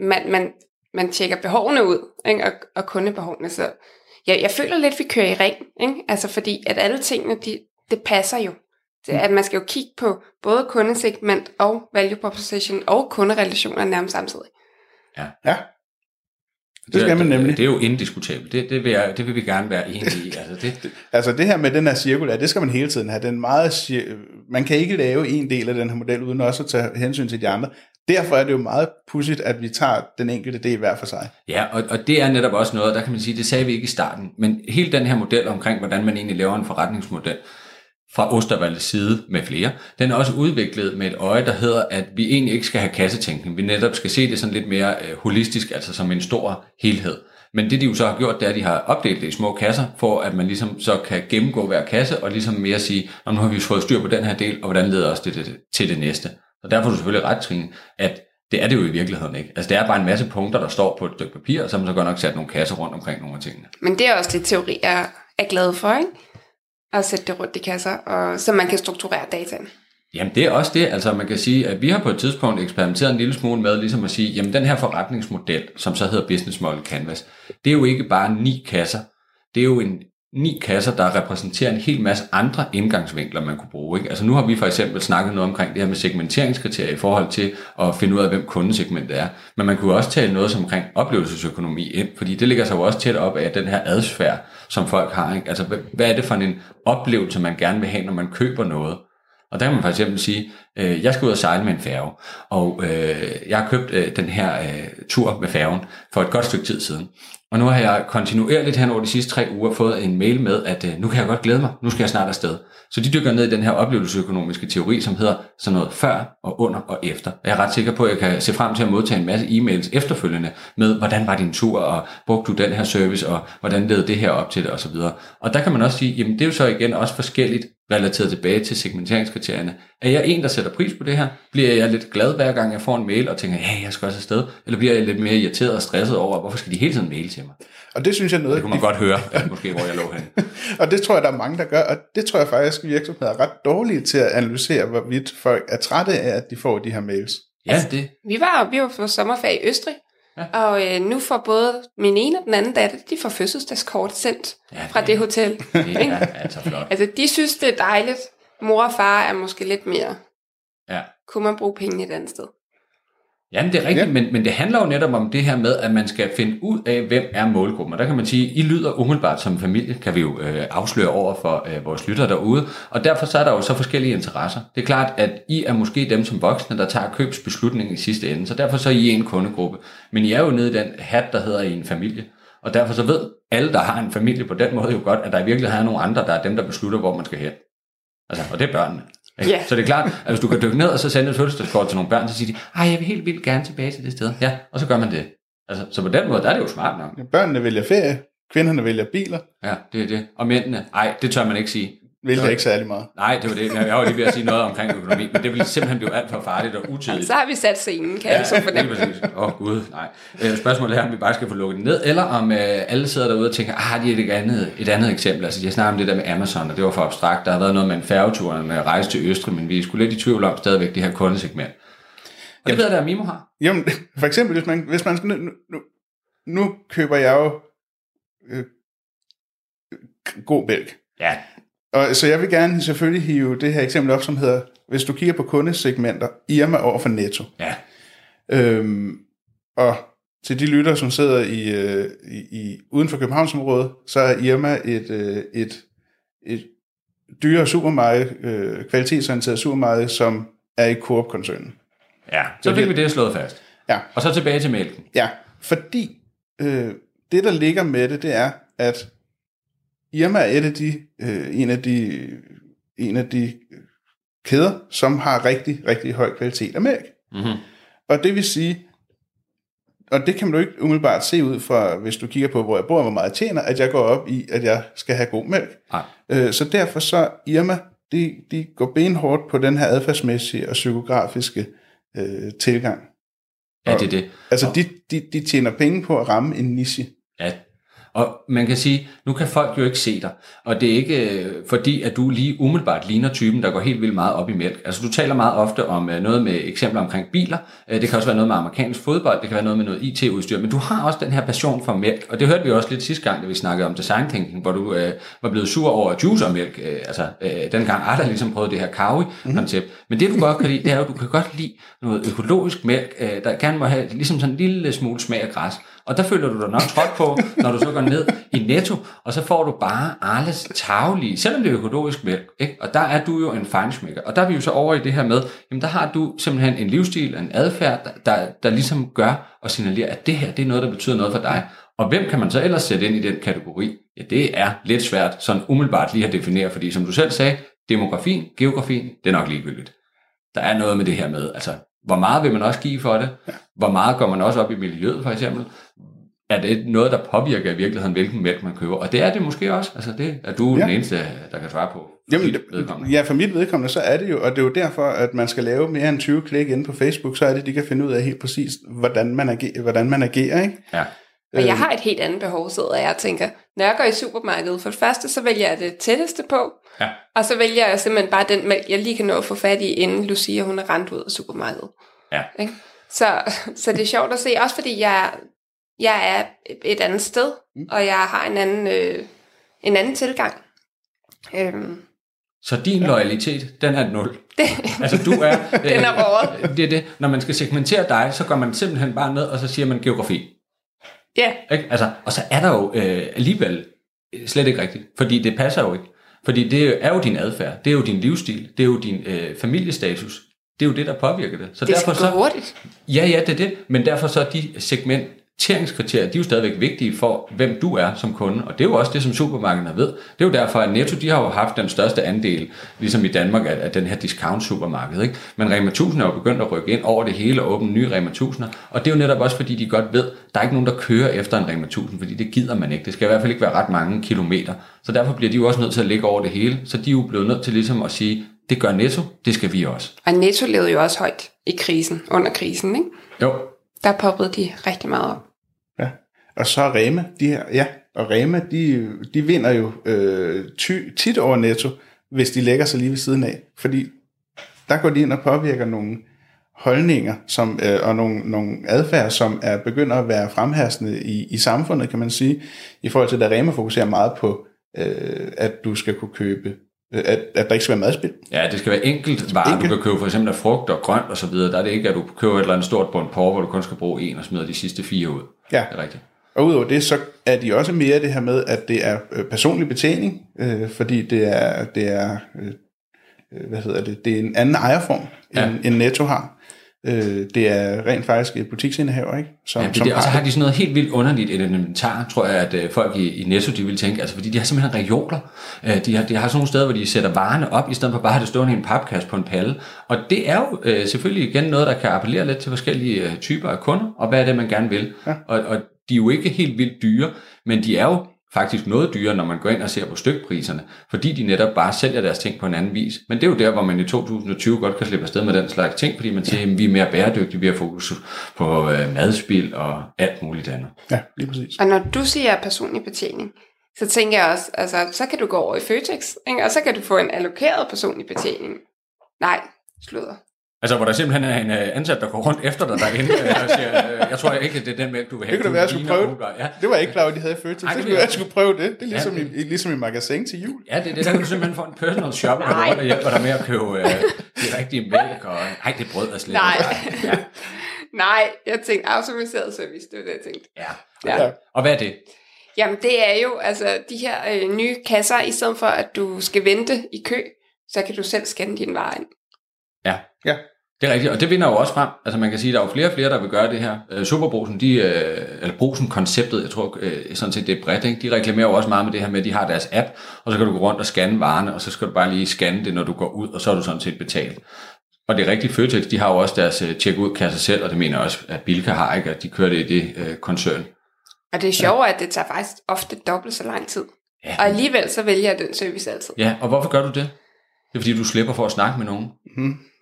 Speaker 4: man, man, man tjekker behovene ud, ikke? Og, og kundebehovene. Så jeg, jeg føler lidt, vi kører i ring, ikke? Altså fordi, at alle tingene, de, det passer jo. Det, at man skal jo kigge på både kundesegment og value proposition og kunderelationer nærmest samtidig.
Speaker 2: Ja. Ja, det skal man nemlig.
Speaker 3: Det, er jo indiskutabelt. Det, det, vil jeg, det vil vi gerne være enige i. Altså det, (laughs)
Speaker 2: Altså det her med den her cirkulær, det skal man hele tiden have. Den meget, man kan ikke lave en del af den her model, uden også at tage hensyn til de andre. Derfor er det jo meget pudsigt, at vi tager den enkelte del hver for sig.
Speaker 3: Ja, og, og det er netop også noget, der kan man sige, det sagde vi ikke i starten, men hele den her model omkring, hvordan man egentlig laver en forretningsmodel fra Ostervaldes side med flere, den er også udviklet med et øje, der hedder, at vi egentlig ikke skal have kassetænkning. Vi netop skal se det sådan lidt mere øh, holistisk, altså som en stor helhed. Men det de jo så har gjort, det er, at de har opdelt det i små kasser, for at man ligesom så kan gennemgå hver kasse, og ligesom mere sige, nu har vi fået styr på den her del, og hvordan leder os det, det, til det næste. Og derfor er du selvfølgelig ret, Trine, at det er det jo i virkeligheden ikke. Altså det er bare en masse punkter, der står på et stykke papir, og så har man så godt nok sat nogle kasser rundt omkring nogle af tingene.
Speaker 4: Men det er også det, teori er, er glad for, ikke? At sætte det rundt i kasser, og, så man kan strukturere dataen.
Speaker 3: Jamen det er også det, altså man kan sige, at vi har på et tidspunkt eksperimenteret en lille smule med ligesom at sige, jamen den her forretningsmodel, som så hedder Business Model Canvas, det er jo ikke bare ni kasser, det er jo en ni kasser, der repræsenterer en hel masse andre indgangsvinkler, man kunne bruge. Ikke? Altså nu har vi for eksempel snakket noget omkring det her med segmenteringskriterier i forhold til at finde ud af, hvem kundesegmentet er. Men man kunne også tale noget som omkring oplevelsesøkonomi ind, fordi det ligger sig jo også tæt op af den her adfærd, som folk har. Ikke? Altså hvad- hvad er det for en oplevelse, man gerne vil have, når man køber noget? Og der kan man for eksempel sige, øh, jeg skal ud og sejle med en færge, og øh, jeg har købt øh, den her øh, tur med færgen for et godt stykke tid siden. Og nu har jeg kontinuerligt hen over de sidste tre uger fået en mail med, at øh, nu kan jeg godt glæde mig, nu skal jeg snart afsted. Så de dykker ned i den her oplevelsesøkonomiske teori, som hedder sådan noget før og under og efter. Jeg er ret sikker på, at jeg kan se frem til at modtage en masse e-mails efterfølgende med, hvordan var din tur, og brugte du den her service, og hvordan led det her op til det, osv. Og der kan man også sige, jamen det er jo så igen også forskelligt relateret tilbage til segmenteringskriterierne. Er jeg en, der sætter pris på det her? Bliver jeg lidt glad hver gang, jeg får en mail og tænker, ja, jeg skal også afsted? Eller bliver jeg lidt mere irriteret og stresset over, hvorfor skal de hele tiden maile til mig?
Speaker 2: Og det synes jeg er noget,
Speaker 3: Det kunne man godt høre, at måske hvor jeg lå hen. (laughs)
Speaker 2: og det tror jeg, der er mange, der gør, og det tror jeg faktisk, virksomheder er ret dårlige til at analysere, hvorvidt folk er trætte af, at de får de her mails.
Speaker 3: Ja, det,
Speaker 4: Vi var, vi var på sommerferie i Østrig,
Speaker 3: Ja.
Speaker 4: og øh, nu får både min ene og den anden datter, de får fødselsdagskort sendt
Speaker 3: Ja,
Speaker 4: fra
Speaker 3: det-
Speaker 4: det hotel. (laughs)
Speaker 3: det er altså flot.
Speaker 4: Altså, de synes, det er dejligt. Mor og far er måske lidt mere.
Speaker 3: Ja.
Speaker 4: Kunne man bruge penge et andet sted?
Speaker 3: Jamen, det er rigtigt,
Speaker 2: Ja.
Speaker 3: men, men det handler jo netop om det her med, at man skal finde ud af, hvem er målgruppen. Og der kan man sige, I lyder umiddelbart som familie, kan vi jo øh, afsløre over for øh, vores lyttere derude. Og derfor så er der jo så forskellige interesser. Det er klart, at I er måske dem som voksne, der tager købsbeslutningen i sidste ende. Så derfor så er I en kundegruppe. Men I er jo nede i den hat, der hedder I en familie. Og derfor så ved alle, der har en familie på den måde jo godt, at der i virkeligheden er nogle andre, der er dem, der beslutter, hvor man skal hen. Altså, og det er børnene. Ikke?
Speaker 4: Ja.
Speaker 3: Så det er klart, at hvis du kan dykke ned og så sende et fødselsdagskort til nogle børn, så siger de, ej, jeg vil helt vildt gerne tilbage til det sted. Ja, og så gør man det. Altså, så på den måde, der er det jo smart nok.
Speaker 2: Børnene vælger ferie, kvinderne vælger biler.
Speaker 3: Ja, det er det. Og mændene, ej, det tør man ikke sige.
Speaker 2: Vil det ikke særlig meget.
Speaker 3: Nej, det var det. Jeg var lige ved at sige noget omkring økonomi, men det ville simpelthen blive alt for farligt og utidigt.
Speaker 4: Så har vi sat scenen, kan jeg så fornemme.
Speaker 3: Lige præcis. Åh oh, gud, nej. Øh, spørgsmålet er, om vi bare skal få lukket det ned, eller om øh, alle sidder derude og tænker, ah, har de et andet, et andet eksempel? Altså, jeg snakker om det der med Amazon, og det var for abstrakt. Der har været noget med en færgetur, en øh, rejse til Østrig, men vi er sgu lidt i tvivl om stadigvæk det her kundesegment. Og det ved jeg, at Mimo har.
Speaker 2: Jamen, for eksempel, hvis man, hvis man nu, nu, nu køber jeg jo øh, god mælk.
Speaker 3: Ja,
Speaker 2: Og, så jeg vil gerne selvfølgelig hive det her eksempel op, som hedder, hvis du kigger på kundesegmenter, Irma over for Netto.
Speaker 3: ja,
Speaker 2: Øhm, og til de lyttere, som sidder i, øh, i, i uden for Københavnsområdet, så er Irma et, øh, et, et dyre supermarked, øh, kvalitetsorienteret supermarked, som er i Coop-koncernen.
Speaker 3: ja. Så fik vi det slået fast.
Speaker 2: Ja,
Speaker 3: Og så tilbage til mælken.
Speaker 2: ja fordi øh, det, der ligger med det, det er, at Irma er et af de, øh, en, af de, en af de kæder, som har rigtig, rigtig høj kvalitet af mælk.
Speaker 3: Mm-hmm.
Speaker 2: Og det vil sige, og det kan man jo ikke umiddelbart se ud fra, hvis du kigger på, hvor jeg bor, og hvor meget jeg tjener, at jeg går op i, at jeg skal have god mælk.
Speaker 3: Nej.
Speaker 2: Øh, Så derfor så Irma, de, de går benhårdt på den her adfærdsmæssige og psykografiske øh, tilgang.
Speaker 3: Ja, det er det.
Speaker 2: Altså, de, de, de tjener penge på at ramme en niche.
Speaker 3: Ja, og man kan sige, nu kan folk jo ikke se dig, og det er ikke øh, fordi, at du lige umiddelbart ligner typen, der går helt vildt meget op i mælk. Altså du taler meget ofte om øh, noget med eksempler omkring biler, Øh, det kan også være noget med amerikansk fodbold, det kan være noget med noget IT-udstyr, men du har også den her passion for mælk, og det hørte vi også lidt sidste gang, da vi snakkede om design thinking, hvor du øh, var blevet sur over juice og mælk, øh, altså øh, dengang Arda ligesom prøvede det her kawi-koncept. Men det du godt kan lide, det er jo, at du kan godt lide noget økologisk mælk, øh, der gerne må have ligesom sådan en lille smule smag af græs. Og der føler du dig nok trådt på, når du så går ned i Netto, og så får du bare Arles taglige, selvom det er økologisk mælk. Ikke? Og der er du jo en feinschmecker. Og der er vi jo så over i det her med, jamen der har du simpelthen en livsstil, en adfærd, der, der, der ligesom gør og signalerer, at det her det er noget, der betyder noget for dig. Og hvem kan man så ellers sætte ind i den kategori? Ja, det er lidt svært sådan umiddelbart lige at definere, fordi som du selv sagde, demografien, geografien, det er nok ligegyldigt. Der er noget med det her med, altså, hvor meget vil man også give for det? Hvor meget går man også op i miljøet, for eksempel? Er det noget, der påvirker i virkeligheden, hvilken mælk man køber? Og det er det måske også. Altså, det er du ja. Den eneste, der kan svare på.
Speaker 2: Jamen, ja, for mit vedkommende, så er det jo, og det er jo derfor, at man skal lave mere end 20 klik inde på Facebook, så er det, de kan finde ud af helt præcis, hvordan man agerer, hvordan man agerer ikke?
Speaker 3: Ja.
Speaker 4: Og jeg har et helt andet behov, sidder jeg og tænker. Når jeg går i supermarkedet, for det første, så vælger jeg det tætteste på.
Speaker 3: Ja.
Speaker 4: Og så vælger jeg simpelthen bare den mælk, jeg lige kan nå at få fat i, inden Lucia hun er rent ud af supermarkedet.
Speaker 3: Ja.
Speaker 4: Ikke? Så, så det er sjovt at se, også fordi jeg, jeg er et andet sted, og jeg har en anden, øh, en anden tilgang. Øhm,
Speaker 3: Så din loyalitet, den er nul. altså du er... (laughs)
Speaker 4: Den er råret.
Speaker 3: Det er det. Når man skal segmentere dig, så går man simpelthen bare ned, og så siger man geografi.
Speaker 4: ja,
Speaker 3: Ikke? Altså, og så er der jo øh, alligevel øh, slet ikke rigtigt, fordi det passer jo ikke. Fordi det er jo din adfærd, det er jo din livsstil, det er jo din øh, familiestatus, det er jo det, der påvirker det. Så
Speaker 4: det skal
Speaker 3: derfor
Speaker 4: gå
Speaker 3: så,
Speaker 4: hurtigt.
Speaker 3: Ja, ja, det er det. Men derfor så de segmenteringskriterier, de er jo stadigvæk vigtige for, hvem du er som kunde. Og det er jo også det, som supermarkederne ved. Det er jo derfor, at Netto de har jo haft den største andel, ligesom i Danmark, af, af den her discount-supermarked. Ikke? Men Rema 1000 er jo begyndt at rykke ind over det hele og åbne nye Rema 1000'er. Og det er jo netop også, fordi de godt ved, der er ikke nogen, der kører efter en Rema 1000, fordi det gider man ikke. Det skal i hvert fald ikke være ret mange kilometer. Så derfor bliver de jo også nødt til at ligge over det hele. Så de er jo blevet nødt til ligesom at sige, det gør Netto, det skal vi også.
Speaker 4: Og Netto levede jo også højt i krisen, under krisen, ikke?
Speaker 3: Jo,
Speaker 4: Der poppede de rigtig meget op.
Speaker 2: Og så Rema, de her, ja, og Rema, de, de vinder jo øh, ty, tit over Netto, hvis de lægger sig lige ved siden af. Fordi der går de ind og påvirker nogle holdninger som, øh, og nogle, nogle adfærd, som er begynder at være fremherskende i, i samfundet, kan man sige, i forhold til, at Rema fokuserer meget på, øh, at du skal kunne købe, øh, at, at der ikke skal være madspil.
Speaker 3: Ja, det skal være enkelt varer,
Speaker 2: Enkelt.
Speaker 3: du kan købe for eksempel af frugt og grønt og så videre. Der er det ikke, at du køber et eller andet stort bund porre, hvor du kun skal bruge en og smider de sidste fire ud.
Speaker 2: Ja.
Speaker 3: Det er rigtigt.
Speaker 2: Og udover det, så er de også mere det her med, at det er øh, personlig betjening, øh, fordi det er, det er øh, øh, hvad hedder det, det er en anden ejerform,
Speaker 3: Ja.
Speaker 2: end, end Netto har. Øh, det er rent faktisk et butiksindehaver, ikke? Som,
Speaker 3: Ja, det, er det, og så
Speaker 2: har
Speaker 3: de sådan noget helt vildt underligt et inventar, tror jeg, at øh, folk i, i Netto, de vil tænke, altså fordi de har simpelthen reoler. Øh, de, har, de har sådan nogle steder, hvor de sætter varerne op, i stedet for bare at have det stående i en papkasse på en palle. Og det er jo øh, selvfølgelig igen noget, der kan appellere lidt til forskellige øh, typer af kunder, og hvad er det, man gerne vil. Ja. Og, og de er jo ikke helt vildt dyre, men de er jo faktisk noget dyrere, når man går ind og ser på stykpriserne, fordi de netop bare sælger deres ting på en anden vis. Men det er jo der, hvor man i 2020 godt kan slippe afsted med den slags ting, fordi man siger, at vi er mere bæredygtige, vi har fokus på øh, madspil og alt muligt andet.
Speaker 2: Ja, lige præcis.
Speaker 4: Og når du siger personlig betjening, så tænker jeg også, altså, så kan du gå over i Føtex, ikke? og så kan du få en allokeret personlig betjening. Nej, sludder.
Speaker 3: Altså, hvor der simpelthen er en uh, ansat, der går rundt efter dig derinde, øh, og siger, øh, jeg tror ikke, det er den mælk, du vil have.
Speaker 2: Det kunne da være, at jeg skulle prøve det.
Speaker 3: Ja.
Speaker 2: Det var jeg ikke klar over, de havde i Føtex.
Speaker 3: Det
Speaker 2: skulle
Speaker 3: ved
Speaker 2: jeg, skulle prøve det. Det er ligesom,
Speaker 3: Ja,
Speaker 2: i, ligesom i magasin til jul.
Speaker 3: Ja, det er det, der kan du simpelthen få en personal shopper, der
Speaker 4: Nej.
Speaker 3: rundt og hjælper dig med at købe uh, de rigtige mælk, og ej, det brød er slet
Speaker 4: Nej.
Speaker 3: Ja.
Speaker 4: Nej, jeg tænkte automatiseret service, det var det, jeg tænkte.
Speaker 3: ja.
Speaker 4: Ja.
Speaker 2: Ja.
Speaker 3: Og hvad er det?
Speaker 4: Jamen, det er jo altså de her øh, nye kasser, i stedet for at du skal vente i kø, så kan du selv scanne din vare ind.
Speaker 3: Ja.
Speaker 2: Ja.
Speaker 3: Det er rigtigt, og det vinder jo også frem. Altså man kan sige, at der er jo flere og flere, der vil gøre det her. Øh, Superbrusen, de, øh, eller Brusen-konceptet, jeg tror øh, sådan set det er bredt, ikke? de reklamerer jo også meget med det her med, at de har deres app, og så kan du gå rundt og scanne varerne, og så skal du bare lige scanne det, når du går ud, og så er du sådan set betalt. Og det er rigtigt, Føtex, de har jo også deres øh, check-ud-kasse selv, og det mener jeg også, at Bilka har, ikke? at de kører det i det øh, koncern.
Speaker 4: Og det er sjovt, at det tager faktisk ofte dobbelt så lang tid.
Speaker 3: Ja.
Speaker 4: Og alligevel så vælger jeg den service altid.
Speaker 3: ja, og hvorfor gør du det? Det er fordi, du slipper for at snakke med nogen.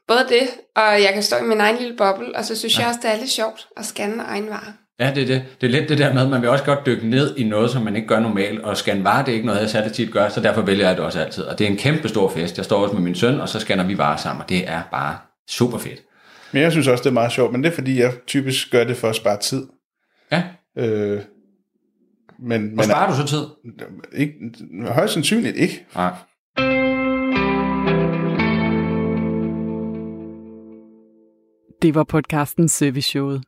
Speaker 4: Både det, og jeg kan stå i min egen lille boble, og så synes ja. jeg også, det er lidt sjovt at scanne egen vare.
Speaker 3: Ja, det er det. Det er lidt det der med, at man vil også godt dykke ned i noget, som man ikke gør normalt, og scanne varer, det er ikke noget, jeg særligt tit gør, så derfor vælger jeg det også altid. Og det er en kæmpe stor fest. Jeg står også med min søn, og så scanner vi varer sammen, og det er bare super fedt.
Speaker 2: Men jeg synes også, det er meget sjovt, men det er fordi, jeg typisk gør det for at spare tid.
Speaker 3: Ja,
Speaker 2: Øh, men,
Speaker 3: og
Speaker 2: men
Speaker 3: sparer du så tid?
Speaker 2: ikke, højst sandsynligt ikke.
Speaker 3: Nej.
Speaker 1: Det var podcasten Serviceshowet.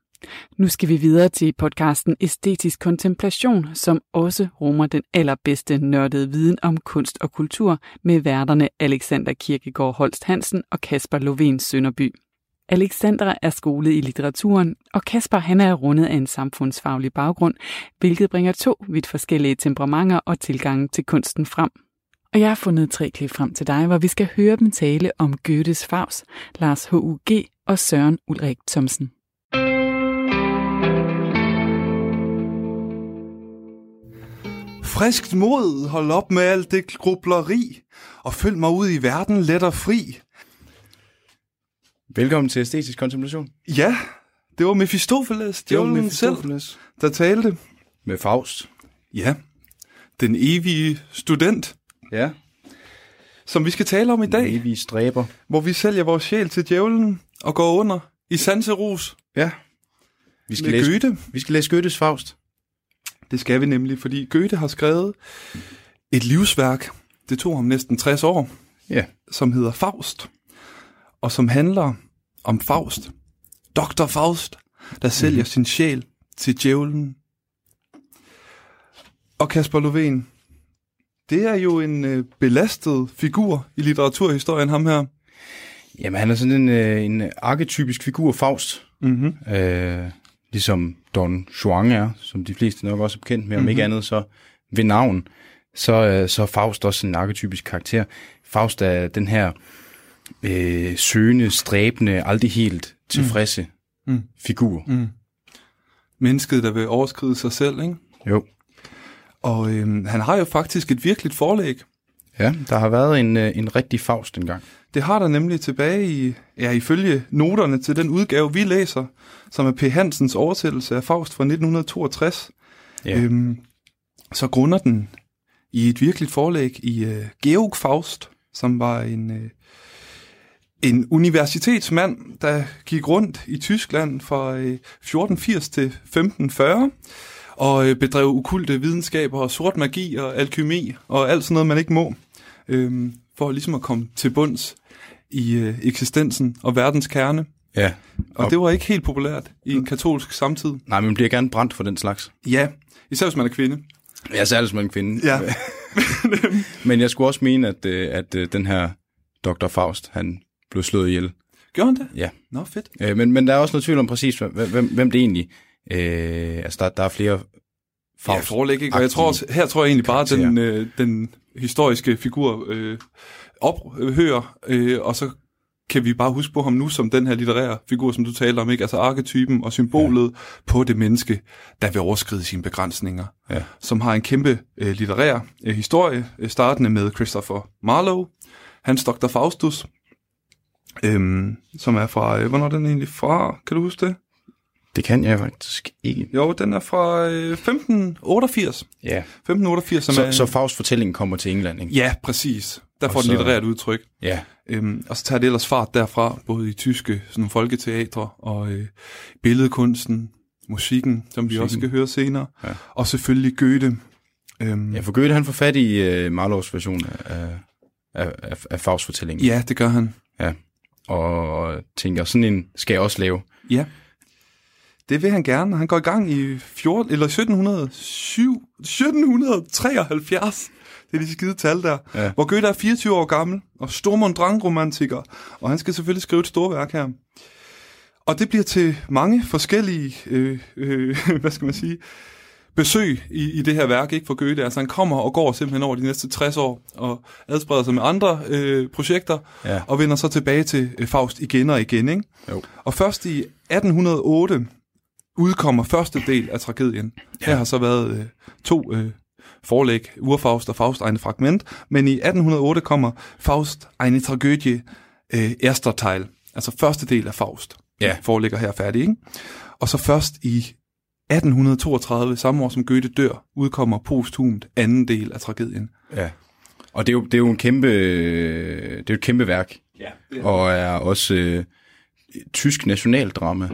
Speaker 1: Nu skal vi videre til podcasten Æstetisk Kontemplation, som også rummer den allerbedste nørdede viden om kunst og kultur med værterne Alexander Kirkegaard Holst Hansen og Kasper Lovén Sønderby. Alexandra er skolet i litteraturen, og Kasper han er rundet af en samfundsfaglig baggrund, hvilket bringer to vidt forskellige temperamenter og tilgange til kunsten frem. Og jeg har fundet tre klip frem til dig, hvor vi skal høre dem tale om Goethes Faust, Lars H.U.G og Søren Ulrik Thomsen.
Speaker 5: Friskt mod, hold op med alt det grubleri, og følg mig ud i verden let og fri.
Speaker 6: Velkommen til Æstetisk Kontemplation.
Speaker 5: Ja, det var Mephistopheles, djævlen selv, der talte.
Speaker 6: Med Faust.
Speaker 5: Ja, den evige student,
Speaker 6: Ja,
Speaker 5: som vi skal tale om i dag,
Speaker 6: evige stræber.
Speaker 5: hvor vi sælger vores sjæl til djævlen og går under i sanserus
Speaker 6: Ja. Vi skal, læse,
Speaker 5: Goethe.
Speaker 6: vi skal læse Goethes Faust.
Speaker 5: Det skal vi nemlig, fordi Goethe har skrevet et livsværk. Det tog ham næsten 60 år,
Speaker 6: Ja.
Speaker 5: som hedder Faust, og som handler om Faust. Dr. Faust, der sælger sin sjæl til djævlen. Og Kasper Lovén, det er jo en øh, belastet figur i litteraturhistorien, ham her.
Speaker 6: Jamen, han er sådan en, øh, en arketypisk figur, Faust.
Speaker 5: Mm-hmm.
Speaker 6: Øh, ligesom Don Juan er, som de fleste nok også er bekendt med, om ikke andet så ved navn. Så, øh, så er Faust også en arketypisk karakter. Faust er den her øh, søgende, stræbende, aldrig helt tilfredse
Speaker 5: Mm.
Speaker 6: mm. figur.
Speaker 5: Mm. Mennesket, der vil overskride sig selv, ikke?
Speaker 6: Jo.
Speaker 5: Og øhm, han har jo faktisk et virkeligt forlæg.
Speaker 6: Ja, der har været en, øh, en rigtig Faust engang.
Speaker 5: Det har der nemlig tilbage i, ja, ifølge noterne til den udgave, vi læser, som er P. Hansens oversættelse af Faust fra 1962.
Speaker 6: Ja.
Speaker 5: Øhm, så grunder den i et virkeligt forlæg i øh, Georg Faust, som var en, øh, en universitetsmand, der gik rundt i Tyskland fra øh, 1480 til 1540 og øh, bedrev ukulte videnskaber og sort magi og alkymi og alt sådan noget, man ikke må, øh, for ligesom at komme til bunds i øh, eksistensen og verdens kerne.
Speaker 6: Ja.
Speaker 5: Og
Speaker 6: Og-
Speaker 5: det var ikke helt populært i en katolsk samtid.
Speaker 6: Nej, men bliver gerne brændt for den slags.
Speaker 5: Ja, især hvis man er kvinde.
Speaker 6: Ja, særligt som man er kvinde.
Speaker 5: Ja. (laughs)
Speaker 6: Men jeg skulle også mene, at, øh, at øh, den her Dr. Faust, han blev slået ihjel.
Speaker 5: Gjorde han det?
Speaker 6: Ja.
Speaker 5: Nå, fedt.
Speaker 6: Øh, men, men der er også noget tvivl om præcis, hvem, hvem, hvem det egentlig... Øh, altså, der, der er flere
Speaker 5: Faust. Ja, forlæg ikke. Og jeg tror også, her tror jeg egentlig bare, at den, øh, den historiske figur øh, ophører, øh, og så kan vi bare huske på ham nu som den her litterære figur, som du talte om, ikke? Altså arketypen og symbolet ja. på det menneske, der vil overskride sine begrænsninger.
Speaker 6: Ja.
Speaker 5: Som har en kæmpe øh, litterær øh, historie, øh, startende med Christopher Marlowe, hans Dr. Faustus, øhm, som er fra, øh, hvornår er den egentlig fra? Kan du huske det?
Speaker 6: Det kan jeg faktisk ikke.
Speaker 5: Jo, den er fra øh, 1588.
Speaker 6: Ja.
Speaker 5: 1588, som
Speaker 6: Så,
Speaker 5: er...
Speaker 6: så Faust fortællingen kommer til England, ikke?
Speaker 5: Ja, præcis. Der
Speaker 6: Og
Speaker 5: får den
Speaker 6: så-
Speaker 5: litterært udtryk.
Speaker 6: Ja.
Speaker 5: Øhm, og så tager det ellers fart derfra, både i tyske sådan folketeatre og øh, billedkunsten, musikken, som vi
Speaker 6: Musikken.
Speaker 5: også skal høre senere,
Speaker 6: Ja.
Speaker 5: og selvfølgelig Goethe. Øhm,
Speaker 6: Ja, for Goethe, han får fat i uh, Marlows version af, af, af, af Faust fortællingen.
Speaker 5: ja, det gør han.
Speaker 6: Og tænker, sådan en skal jeg også lave.
Speaker 5: Ja. Det vil han gerne. Han går i gang i 14, eller 1707, 1773. Det er de skide tal der.
Speaker 6: Ja.
Speaker 5: Hvor Goethe er 24 år gammel, og stormondrang-romantiker. Og han skal selvfølgelig skrive et storværk her. Og det bliver til mange forskellige, øh, øh, (laughs) hvad skal man sige, besøg i, i det her værk, ikke for Goethe. Altså han kommer og går simpelthen over de næste 60 år, og adspreder sig med andre øh, projekter,
Speaker 6: Ja.
Speaker 5: og vender så tilbage til øh, Faust igen og igen, ikke?
Speaker 6: Jo.
Speaker 5: Og først i 1808 udkommer første del af tragedien. Her har så været øh, to øh, forlæg, Urfaust og Faust eine Fragment, men i 1808 kommer Faust eine Tragödie øh, erster Teil, altså første del af Faust.
Speaker 6: Ja.
Speaker 5: Foreligger her færdig, ikke? Og så først i 1832, samme år som Goethe dør, udkommer posthumt anden del af tragedien.
Speaker 6: Ja. Og det er jo, det er jo en kæmpe, det er jo et kæmpe værk.
Speaker 5: Ja.
Speaker 6: Og er også øh, tysk nationaldrama.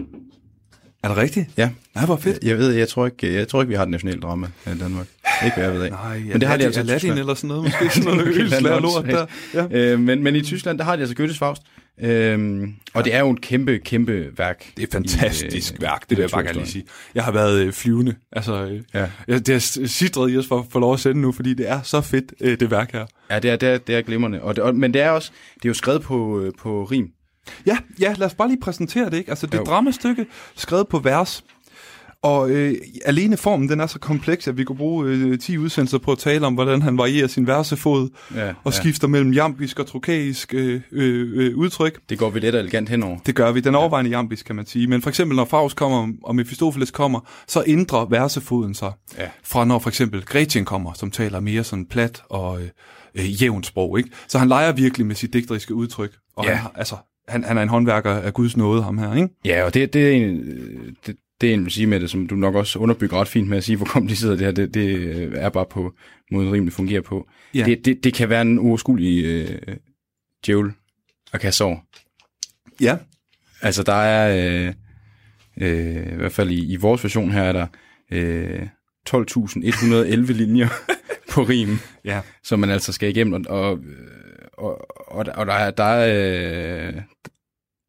Speaker 5: Er det rigtigt?
Speaker 6: Ja.
Speaker 5: Nej, hvor fedt.
Speaker 6: Jeg ved, jeg tror ikke, jeg tror ikke vi har et nationaldrama i Danmark. Ikke hvad jeg ved af.
Speaker 5: Nej,
Speaker 6: Men det har de altså
Speaker 5: Aladdin eller sådan noget, måske sådan noget (laughs) lort der. Ja.
Speaker 6: Øh, men, men i Tyskland, der har de altså Goethes Faust. Øhm, og det er jo et kæmpe, kæmpe værk.
Speaker 5: Det er et fantastisk
Speaker 6: i, øh,
Speaker 5: værk, det vil jeg bare gerne lige sige. Jeg har været øh, flyvende. Altså, øh,
Speaker 6: Ja.
Speaker 5: jeg, det er sidret i os for at få lov at sende nu, fordi det er så fedt, øh, det værk her.
Speaker 6: Ja, det er, det er, det er glimrende. Og det, og, men det er også, det er jo skrevet på, øh, på rim.
Speaker 5: Ja, ja, lad os bare lige præsentere det, ikke? Altså, det er et dramastykke skrevet på vers. Og øh, alene formen, den er så kompleks, at vi kunne bruge øh, 10 udsendelser på at tale om, hvordan han varierer sin versefod,
Speaker 6: Ja,
Speaker 5: og
Speaker 6: ja.
Speaker 5: skifter mellem jambisk og trokæisk øh, øh, øh, udtryk.
Speaker 6: Det går vi let og elegant henover.
Speaker 5: Det gør vi. Den er overvejende jambisk, kan man sige. Men for eksempel, når Faust kommer, og Mephistopheles kommer, så ændrer versefoden sig.
Speaker 6: Ja.
Speaker 5: Fra når for eksempel Gretchen kommer, som taler mere sådan plat og øh, øh, jævnt sprog. Ikke? Så han leger virkelig med sit digteriske udtryk. Og
Speaker 6: Ja.
Speaker 5: han, har- altså, han, han er en håndværker af Guds nåde, ham her. Ikke?
Speaker 6: Ja, og det, det er en, det, det er en vil sige med det, som du nok også underbygger ret fint med at sige, hvor kompliceret det her, det, det øh, er bare på måden rimelig fungerer på.
Speaker 5: Ja.
Speaker 6: Det, det, det kan være en uoverskuelig øh, djævel at kaste over.
Speaker 5: Ja.
Speaker 6: Altså, der er, øh, øh, i hvert fald i, i vores version her, er der øh, 12.111 linjer (laughs) på rim,
Speaker 5: Ja.
Speaker 6: som man altså skal igennem, og, og, og, og, og der, er, der, er, øh,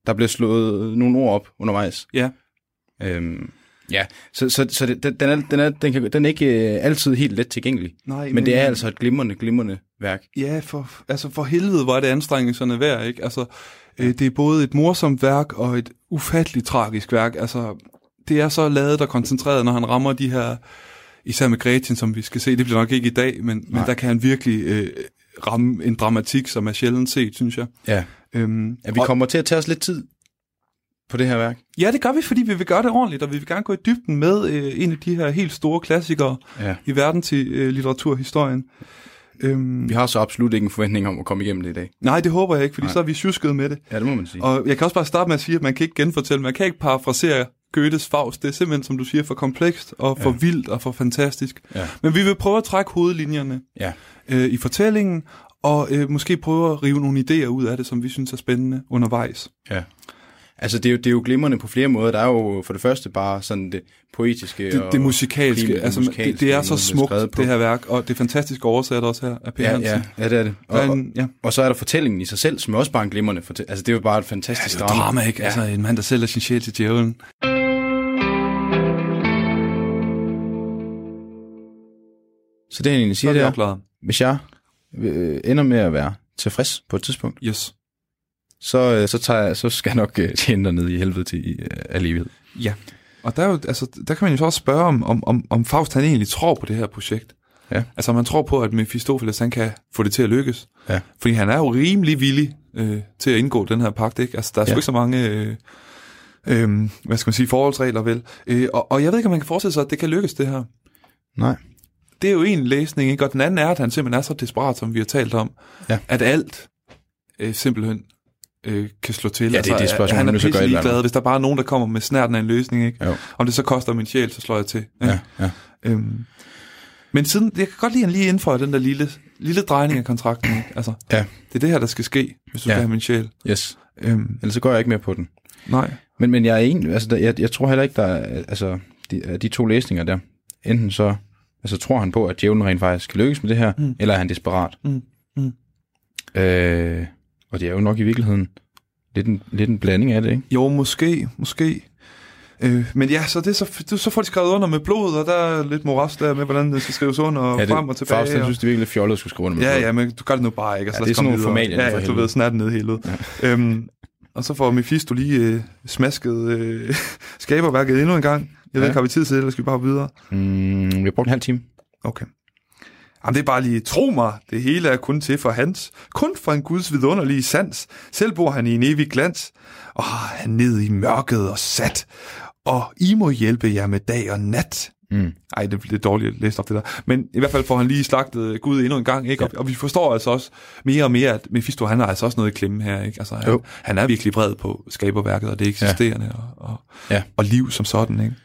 Speaker 6: der bliver slået nogle ord op undervejs.
Speaker 5: Ja.
Speaker 6: Øhm, ja, så, så, så det, den, er, den, er, den, kan, den er ikke øh, altid helt let tilgængelig,
Speaker 5: Nej,
Speaker 6: men det er altså et glimrende, glimrende værk.
Speaker 5: Ja, for, altså for helvede var det anstrengelserne værd, ikke? Altså, øh, det er både et morsomt værk og et ufatteligt tragisk værk. Altså, det er så lavet og koncentreret, når han rammer de her, især med Gretchen, som vi skal se, det bliver nok ikke i dag, men, men der kan han virkelig øh, ramme en dramatik, som er sjældent set, synes jeg.
Speaker 6: Ja.
Speaker 5: Øhm,
Speaker 6: ja vi
Speaker 5: og-
Speaker 6: kommer til at tage os lidt tid på det her værk.
Speaker 5: Ja, det gør vi, fordi vi vil gøre det ordentligt, og vi vil gerne gå i dybden med øh, en af de her helt store klassikere
Speaker 6: Ja.
Speaker 5: i verden til øh, litteraturhistorien. Øhm,
Speaker 6: Vi har så absolut ikke en forventning om at komme igennem det i dag.
Speaker 5: Nej, det håber jeg ikke, fordi
Speaker 6: Nej.
Speaker 5: så er vi tjusket med det.
Speaker 6: Ja, det må man sige.
Speaker 5: Og jeg kan også bare starte med at sige, at man kan ikke genfortælle, man kan ikke parafrasere Goethes Faust. Det er simpelthen, som du siger, for komplekst og for
Speaker 6: Ja.
Speaker 5: vildt og for fantastisk.
Speaker 6: Ja.
Speaker 5: Men vi vil prøve at trække hovedlinjerne
Speaker 6: Ja.
Speaker 5: øh, i fortællingen, og øh, måske prøve at rive nogle idéer ud af det, som vi synes er spændende undervejs.
Speaker 6: Ja. Altså, det er, jo, det er jo glimrende på flere måder. Der er jo for det første bare sådan det poetiske
Speaker 5: Det,
Speaker 6: og
Speaker 5: det musikalske,
Speaker 6: primært
Speaker 5: altså
Speaker 6: musikalske,
Speaker 5: det, det er så smukt, det her værk, og det er fantastisk oversat også her af Per
Speaker 6: Ja,
Speaker 5: Hansen.
Speaker 6: ja, ja, det er det. Og,
Speaker 5: er en, ja.
Speaker 6: og så er der fortællingen i sig selv, som er også bare en glimrende fortælling. Altså, det er jo bare et fantastisk
Speaker 5: Det er jo drama, ikke?
Speaker 6: Ja.
Speaker 5: Altså en mand, der sælger sin sjæl til djævlen.
Speaker 6: Så det, jeg egentlig siger,
Speaker 5: er
Speaker 6: det er,
Speaker 5: opklaret.
Speaker 6: hvis jeg øh, ender med at være tilfreds på et tidspunkt,
Speaker 5: Yes.
Speaker 6: så, øh, så, tager jeg, så skal jeg nok øh, tjene ned i helvede til øh, evighed.
Speaker 5: Ja, og der, er jo, altså, der kan man jo så også spørge, om, om, om, om Faust han egentlig tror på det her projekt.
Speaker 6: Ja.
Speaker 5: Altså man tror på, at Mephistopheles han kan få det til at lykkes.
Speaker 6: Ja.
Speaker 5: Fordi han er jo rimelig villig øh, til at indgå den her pagt, ikke? Altså, der er sgu
Speaker 6: Ja.
Speaker 5: ikke så mange... Øh, øh, hvad skal man sige, forholdsregler vel. Øh, og, og jeg ved ikke, om man kan forestille sig, at det kan lykkes, det her.
Speaker 6: Nej.
Speaker 5: Det er jo en læsning, ikke? Og den anden er, at han simpelthen er så desperat, som vi har talt om,
Speaker 6: Ja.
Speaker 5: at alt øh, simpelthen øh, kan slå til.
Speaker 6: Ja, det er det spørgsmål,
Speaker 5: han er pisse
Speaker 6: godt i hvert
Speaker 5: glad,
Speaker 6: fald.
Speaker 5: hvis der bare er nogen, der kommer med snærten af en løsning, ikke?
Speaker 6: Jo.
Speaker 5: Om det så koster min sjæl, så slår jeg til.
Speaker 6: Ja, ja.
Speaker 5: Øhm, men siden, jeg kan godt lide, at han lige indføjer den der lille, lille drejning af kontrakten. Ikke? Altså,
Speaker 6: Ja.
Speaker 5: Det er det her, der skal ske, hvis du
Speaker 6: Ja.
Speaker 5: skal have min sjæl.
Speaker 6: Yes.
Speaker 5: Øhm,
Speaker 6: Ellers så går jeg ikke med på den.
Speaker 5: nej.
Speaker 6: Men, men jeg er en, altså, jeg, jeg tror heller ikke, der er, altså, de, de to læsninger der, enten så, altså tror han på, at djævlen rent faktisk kan lykkes med det her,
Speaker 5: Mm.
Speaker 6: eller er han desperat.
Speaker 5: Mm. Mm.
Speaker 6: Øh, og det er jo nok i virkeligheden lidt en, lidt en blanding af det, ikke?
Speaker 5: Jo, måske, måske. Øh, men ja, så, det er så, du, så får de skrevet under med blod, og der er lidt moras der med, hvordan det skal skrives under, og
Speaker 6: ja, det,
Speaker 5: frem og tilbage.
Speaker 6: Faust, han
Speaker 5: og,
Speaker 6: synes, det er virkelig fjollet at skulle skrive under med
Speaker 5: ja,
Speaker 6: blod.
Speaker 5: ja, men du gør det nu bare ikke. Altså,
Speaker 6: Ja,
Speaker 5: lad
Speaker 6: det er sådan nogle formalier,
Speaker 5: Ja, ja, du ved, snart ned i helvede. Ja. Øhm, og så får Mephisto lige øh, smasket øh, (laughs) skaberværket endnu en gang. Jeg ved
Speaker 6: Ja.
Speaker 5: ikke, har vi tid til det, eller skal vi bare videre?
Speaker 6: Mm, vi har brugt en halv time.
Speaker 5: Okay. Jamen, det er bare lige, tro mig, det hele er kun til for hans. Kun for en Guds vidunderlige sans. Selv bor han i en evig glans. Og han ned i mørket og sat. Og I må hjælpe jer med dag og nat.
Speaker 6: Mm.
Speaker 5: Ej, det er lidt dårligt at læse op det der. Men i hvert fald får han lige slagtet Gud endnu en gang, ikke? Og, og vi forstår altså også mere og mere, at Mephisto, han har altså også noget i klemme her, ikke? Altså, han,
Speaker 6: Jo.
Speaker 5: han er virkelig vred på skaberværket og det eksisterende ja. og, og,
Speaker 6: Ja.
Speaker 5: og liv som sådan, ikke?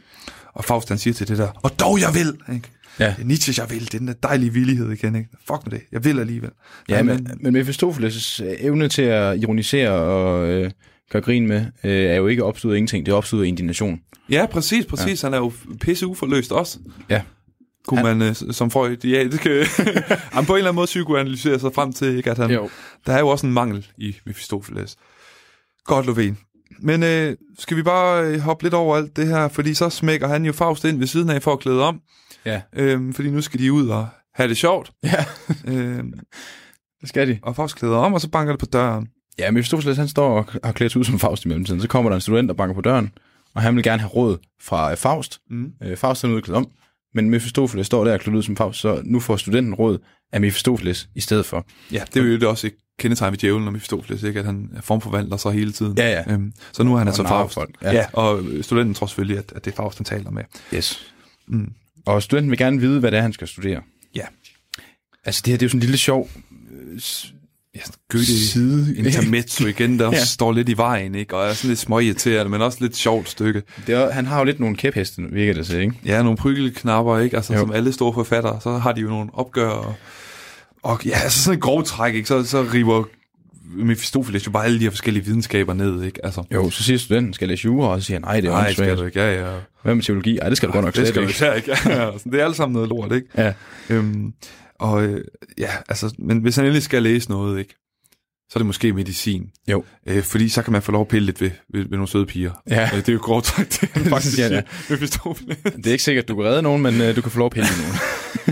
Speaker 5: Og Faust, han siger til det der, og dog jeg vil, ikke?
Speaker 6: Ja.
Speaker 5: Det er Nietzsche, jeg vil. Det er den der dejlige villighed igen, ikke? Fuck med det. Jeg vil alligevel.
Speaker 6: Ja, men, men Mephistopheles' evne til at ironisere og øh, gøre grin med, øh, er jo ikke opstået af ingenting. Det er opstået af indignation.
Speaker 5: Ja, præcis, præcis. Ja. Han er jo pisse uforløst også.
Speaker 6: Ja.
Speaker 5: Kunne han, man øh, som Freud, ja, det kan, (laughs) han på en eller anden måde psykoanalysere sig frem til, ikke, at han,
Speaker 6: Jo.
Speaker 5: der er jo også en mangel i Mephistopheles. Godt, Lovén. Men øh, skal vi bare øh, hoppe lidt over alt det her, fordi så smækker han jo Faust ind ved siden af for at klæde om,
Speaker 6: Ja.
Speaker 5: øhm, fordi nu skal de ud og have det sjovt. (laughs)
Speaker 6: Ja,
Speaker 5: Øhm,
Speaker 6: det skal de.
Speaker 5: og Faust klæder om, og så banker det på døren.
Speaker 6: Ja, Mephistopheles han står og har klædt sig ud som Faust i mellemtiden. Så kommer der en student og banker på døren, og han vil gerne have råd fra øh, Faust.
Speaker 5: Mm.
Speaker 6: Øh, Faust er nu klædt om, men Mephistopheles står der og klædt ud som Faust, så nu får studenten råd af Mephistopheles i stedet for.
Speaker 5: Ja, det er jo det også et kendetegn ved djævlen og Mephistopheles, ikke? at han formforvandler sig hele tiden.
Speaker 6: Ja, ja.
Speaker 5: Øhm, så nu er han altså Faust.
Speaker 6: folk,
Speaker 5: Ja.
Speaker 6: ja.
Speaker 5: og studenten tror selvfølgelig, at, at det er Faust, han taler med.
Speaker 6: Yes.
Speaker 5: Mm.
Speaker 6: Og studenten vil gerne vide, hvad det er, han skal studere.
Speaker 5: Ja.
Speaker 6: Altså, det her det er jo sådan en lille sjov øh,
Speaker 5: Ja, Goethe
Speaker 6: side.
Speaker 5: intermezzo igen, der (laughs)
Speaker 6: Ja.
Speaker 5: står lidt i vejen, ikke? og er sådan lidt småirriterende, men også lidt sjovt stykke.
Speaker 6: Det er, han har jo lidt nogle kæpheste, virker det til, ikke?
Speaker 5: Ja, nogle prygelknapper, ikke? Altså,
Speaker 6: Jo.
Speaker 5: som alle store forfattere, så har de jo nogle opgør, og, og ja, altså sådan en grov træk, ikke? Så, så river Mephistopheles jo bare alle de her forskellige videnskaber ned, ikke? Altså,
Speaker 6: Jo, så siger studenten, skal jeg læse jura, og så siger han, nej, det er
Speaker 5: nej, skal du ikke, ja, ja.
Speaker 6: Hvad med teologi? Ej, det skal du godt nok
Speaker 5: det
Speaker 6: slet
Speaker 5: skal du
Speaker 6: ikke.
Speaker 5: ikke. Ja, ja. det er alt sammen noget lort, ikke?
Speaker 6: Ja.
Speaker 5: Øhm, og øh, ja, altså, men hvis han endelig skal læse noget, ikke? Så er det måske medicin.
Speaker 6: Jo.
Speaker 5: Øh, fordi så kan man få lov at pille lidt ved, ved, ved nogle søde piger.
Speaker 6: Ja.
Speaker 5: Øh, det er jo grov træk, det (laughs) faktisk
Speaker 6: siger. ja.
Speaker 5: Mephistopheles.
Speaker 6: Det er ikke sikkert, at du kan redde nogen, men øh, du kan få lov at pille nogen.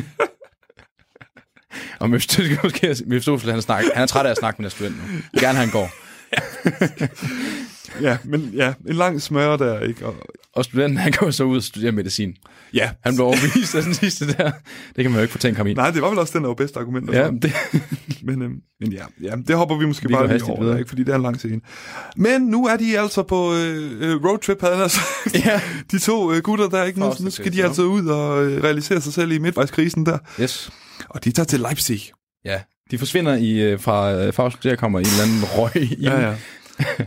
Speaker 6: (laughs) og Mephistopheles, måske, Mephistopheles, han, snak, han er træt af at snakke med deres student nu. Gerne han går. (laughs)
Speaker 5: Ja, men ja, en lang smør der, ikke? Og,
Speaker 6: Og studenten, han går så ud og studerer medicin.
Speaker 5: ja,
Speaker 6: Han blev overbevist af den sidste der. Det kan man jo ikke få tænkt ham i.
Speaker 5: nej, det var vel også den, der var bedste argument.
Speaker 6: Ja, det,
Speaker 5: Men, øhm, men ja, ja, det hopper vi måske
Speaker 6: Vi
Speaker 5: bare lige over,
Speaker 6: videre.
Speaker 5: ikke? fordi det er en lang scene. Men nu er de altså på øh, øh, roadtrip, havde han sagt.
Speaker 6: ja.
Speaker 5: De to øh, gutter der, ikke? Nu, nu skal de altså ud og øh, realisere sig selv i midtvejskrisen der.
Speaker 6: Yes.
Speaker 5: Og de tager til Leipzig.
Speaker 6: Ja. De forsvinder i, øh, fra øh, Faust, der kommer en eller anden røg i.
Speaker 5: Ja, ja.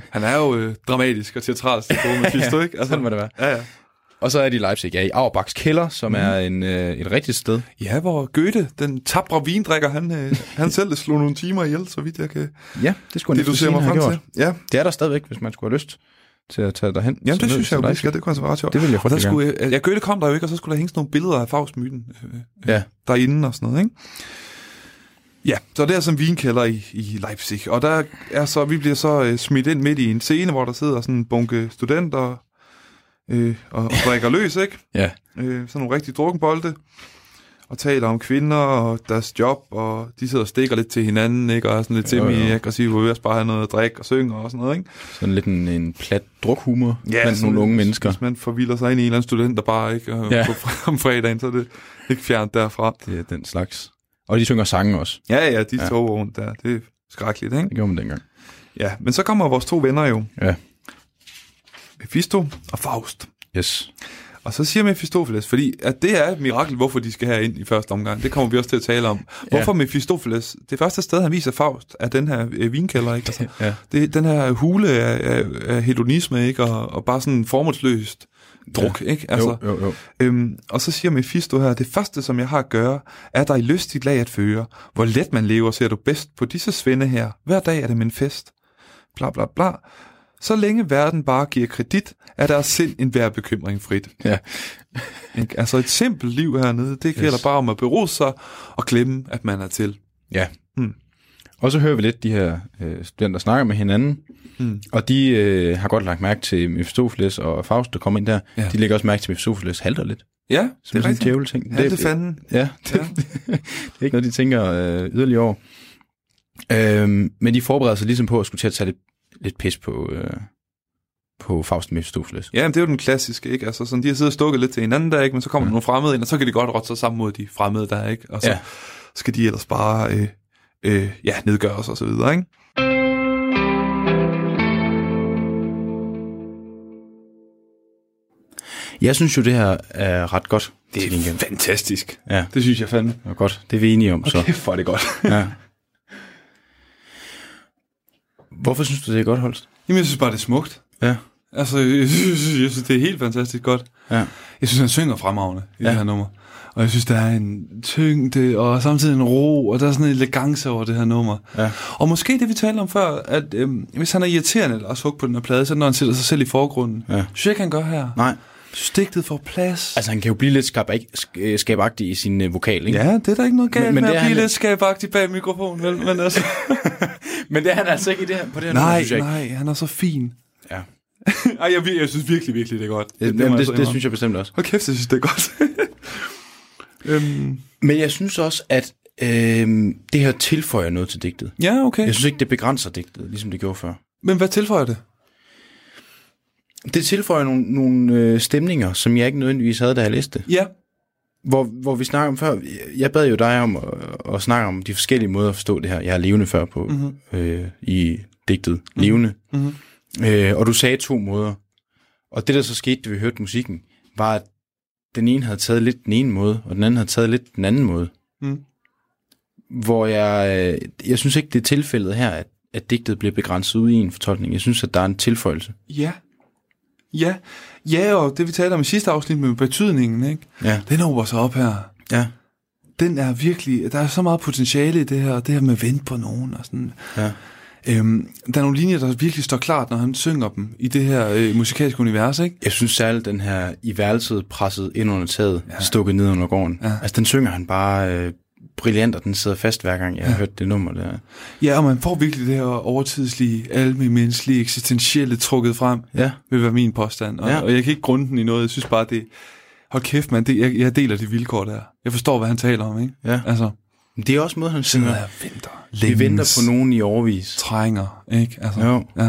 Speaker 5: Han er jo øh, dramatisk og teatralsk, det gode Mephisto, ikke? Altså,
Speaker 6: Sådan må det være.
Speaker 5: Ja, ja.
Speaker 6: Og så er de i Leipzig, ja, i Auerbachs kælder, som mm. er en, øh, et rigtigt sted.
Speaker 5: ja, hvor Goethe, den tabre vindrikker, han, øh, han selv slog nogle timer ihjel, så vidt jeg kan
Speaker 6: Ja, det skulle
Speaker 5: det, du ser mig frem til. Ja,
Speaker 6: Det er der stadigvæk, hvis man skulle have lyst til at tage derhen.
Speaker 5: Jamen,
Speaker 6: Så
Speaker 5: det synes jeg jo, det
Speaker 6: Leipzig.
Speaker 5: skal. Det kunne være ret sjovt.
Speaker 6: Det vil jeg
Speaker 5: Og der skulle, øh, ja, Goethe kom der jo ikke, og så skulle der hænge sådan nogle billeder af Faust-myten øh,
Speaker 6: Ja.
Speaker 5: derinde og sådan noget, ikke? Ja, så det er som vinkælder i, i Leipzig. Og der er så, vi bliver så øh, smidt ind midt i en scene, hvor der sidder sådan en bunke studenter øh, og, og drikker (laughs) løs, ikke?
Speaker 6: Ja.
Speaker 5: Øh, sådan nogle rigtig drukkenbolde. Og taler om kvinder og deres job, og de sidder og stikker lidt til hinanden, ikke? Og er sådan lidt semi-aggressive, og vil også bare have noget at drikke og synge og sådan noget, ikke?
Speaker 6: Sådan lidt en, en plat drukhumor ja, blandt
Speaker 5: sådan
Speaker 6: nogle unge mennesker.
Speaker 5: Hvis man forvilder sig ind i en eller anden student, der bare ikke
Speaker 6: Ja.
Speaker 5: på, (laughs) om fredagen, så er det ikke fjernt derfra.
Speaker 6: Det er den slags. Og de synger sange også.
Speaker 5: Ja, ja, de
Speaker 6: Ja.
Speaker 5: ja. tog rundt der. Det er skrækkeligt, ikke?
Speaker 6: Det gjorde man dengang.
Speaker 5: Ja, men så kommer vores to venner jo.
Speaker 6: Ja.
Speaker 5: Mephisto og Faust.
Speaker 6: Yes.
Speaker 5: Og så siger Mephistopheles, fordi at det er et mirakel, hvorfor de skal have ind i første omgang. Det kommer vi også til at tale om. Hvorfor Mephistopheles, det første sted, han viser Faust, er den her øh, vinkælder, ikke? Altså,
Speaker 6: Ja.
Speaker 5: det, den her hule af, af, af hedonisme, ikke? Og, og bare sådan formålsløst druk, ja. ikke? Altså,
Speaker 6: jo, jo, jo.
Speaker 5: Øhm, og så siger Mephisto her, det første, som jeg har at gøre, er dig lystigt lag at føre. Hvor let man lever, ser du bedst på disse svende her. Hver dag er det min fest. Bla bla bla. Så længe verden bare giver kredit, er deres sind en hver bekymring frit.
Speaker 6: Ja.
Speaker 5: Ikke? Altså et simpelt liv hernede, det gælder
Speaker 6: Yes.
Speaker 5: bare om at bero sig og glemme, at man er til.
Speaker 6: Ja.
Speaker 5: Mm.
Speaker 6: Og så hører vi lidt de her øh, studenter snakke med hinanden,
Speaker 5: Mm.
Speaker 6: og de øh, har godt lagt mærke til Mephistopheles og Faust, der kommer ind der.
Speaker 5: Ja.
Speaker 6: Ja. De lægger også mærke til, at Mephistopheles halter lidt.
Speaker 5: Ja,
Speaker 6: Som
Speaker 5: det er rigtigt.
Speaker 6: djævel-ting.
Speaker 5: Ja, det fanden.
Speaker 6: Ja, det,
Speaker 5: Ja. (laughs)
Speaker 6: det er ikke noget, de tænker øh, yderligere over. Øhm, men de forbereder sig ligesom på at skulle til at tage lidt, lidt pis på, øh, på Faust Mephistopheles.
Speaker 5: Ja, men det er jo den klassiske, ikke? Altså sådan, de har siddet og stukket lidt til hinanden der, ikke? Men så kommer mm. nogle fremmede ind, og så kan de godt rotte sig sammen mod de fremmede der, ikke? Og så ja.
Speaker 6: Ja.
Speaker 5: skal de ellers bare, øh, øh, ja, nedgøres og så videre, ikke?
Speaker 6: Jeg synes jo, det her er ret godt. til gengæld.
Speaker 5: fantastisk.
Speaker 6: Ja,
Speaker 5: Det synes jeg fandme.
Speaker 6: det er godt. Det er vi enige om, så.
Speaker 5: Okay, for er det godt.
Speaker 6: Ja. Hvorfor synes du, det er godt, Holst?
Speaker 5: Jamen, jeg synes bare, det er smukt.
Speaker 6: Ja.
Speaker 5: Altså, (laughs) jeg synes, jeg synes det er helt fantastisk godt.
Speaker 6: Ja.
Speaker 5: Jeg synes, han synger fremragende i ja. Det her nummer. Og jeg synes, der er en tyngde, og samtidig en ro, og der er sådan en elegance over det her nummer.
Speaker 6: Ja.
Speaker 5: Og måske det, vi talte om før, at øhm, hvis han er irriterende, Lars Hug på den her plade, så når han sætter sig selv i forgrunden.
Speaker 6: Ja.
Speaker 5: Synes jeg ikke, han gør her.
Speaker 6: Nej.
Speaker 5: Digtet får plads.
Speaker 6: Altså, han kan jo blive lidt skab- sk- skabagtig i sin øh, vokal, ikke?
Speaker 5: Ja, det er der ikke noget galt
Speaker 6: Men-
Speaker 5: men, med at blive
Speaker 6: han-
Speaker 5: lidt skabagtig bag mikrofonen, vel? Men altså, (laughs)
Speaker 6: Men det er han altså ikke i det her, på det her
Speaker 5: nej,
Speaker 6: nummer, synes jeg ikke.
Speaker 5: nej, han er så fin.
Speaker 6: Ja. (laughs)
Speaker 5: Ej, jeg, jeg synes virkelig, virkelig, det er godt.
Speaker 6: Det,
Speaker 5: må
Speaker 6: det, det, synes jeg bestemt også.
Speaker 5: Hold kæft, jeg synes, det er godt. (laughs) øhm,
Speaker 6: Men jeg synes også, at øh, det her tilføjer noget til digtet.
Speaker 5: ja, okay.
Speaker 6: Jeg synes ikke, det begrænser digtet, ligesom det gjorde før.
Speaker 5: Men hvad tilføjer det?
Speaker 6: Det tilføjer nogle, nogle øh, stemninger, som jeg ikke nødvendigvis havde, da jeg læste det.
Speaker 5: Ja.
Speaker 6: Hvor, hvor vi snakker om før, jeg bad jo dig om at, at snakke om de forskellige måder at forstå det her. Jeg er levende før på
Speaker 5: Mhm.
Speaker 6: øh, i digtet. Levende.
Speaker 5: Mhm.
Speaker 6: Øh, og du sagde to måder. Og det, der så skete, da vi hørte musikken, var, at den ene havde taget lidt den ene måde, og den anden havde taget lidt den anden måde.
Speaker 5: Mm.
Speaker 6: Hvor jeg, øh, jeg synes ikke, det er tilfældet her, at, at digtet bliver begrænset ud i en fortolkning. Jeg synes, at der er en tilføjelse.
Speaker 5: Ja. Ja. Ja, og det vi talte om i sidste afsnit med betydningen, ikke?
Speaker 6: Ja.
Speaker 5: Den håber sig op her.
Speaker 6: Ja.
Speaker 5: Den er virkelig, der er så meget potentiale i det her, og det her med at vente på nogen og sådan.
Speaker 6: Ja.
Speaker 5: Øhm, der er nogle linjer, der virkelig står klart, når han synger dem i det her øh, musikalske univers, ikke?
Speaker 6: Jeg synes særligt, den her i værelset presset ind under taget, ja. stukket ned under gården.
Speaker 5: Ja.
Speaker 6: Altså, den synger han bare øh, brillant, og den sidder fast hver gang, jeg har hørt det nummer der.
Speaker 5: Ja, og man får virkelig det her overtidslige, almindelige, eksistentielle trukket frem,
Speaker 6: Ja.
Speaker 5: vil være min påstand. Og, ja.
Speaker 6: Ja.
Speaker 5: og jeg kan ikke grunde den i noget, jeg synes bare, det... Hold kæft, man, det, jeg, jeg deler de vilkår der. Jeg forstår, hvad han taler om, ikke?
Speaker 6: Ja.
Speaker 5: Altså,
Speaker 6: Men det er også måde, han synger.
Speaker 5: der venter.
Speaker 6: Vi venter på nogen i overvis.
Speaker 5: Trænger, ikke? Altså,
Speaker 6: Jo.
Speaker 5: ja.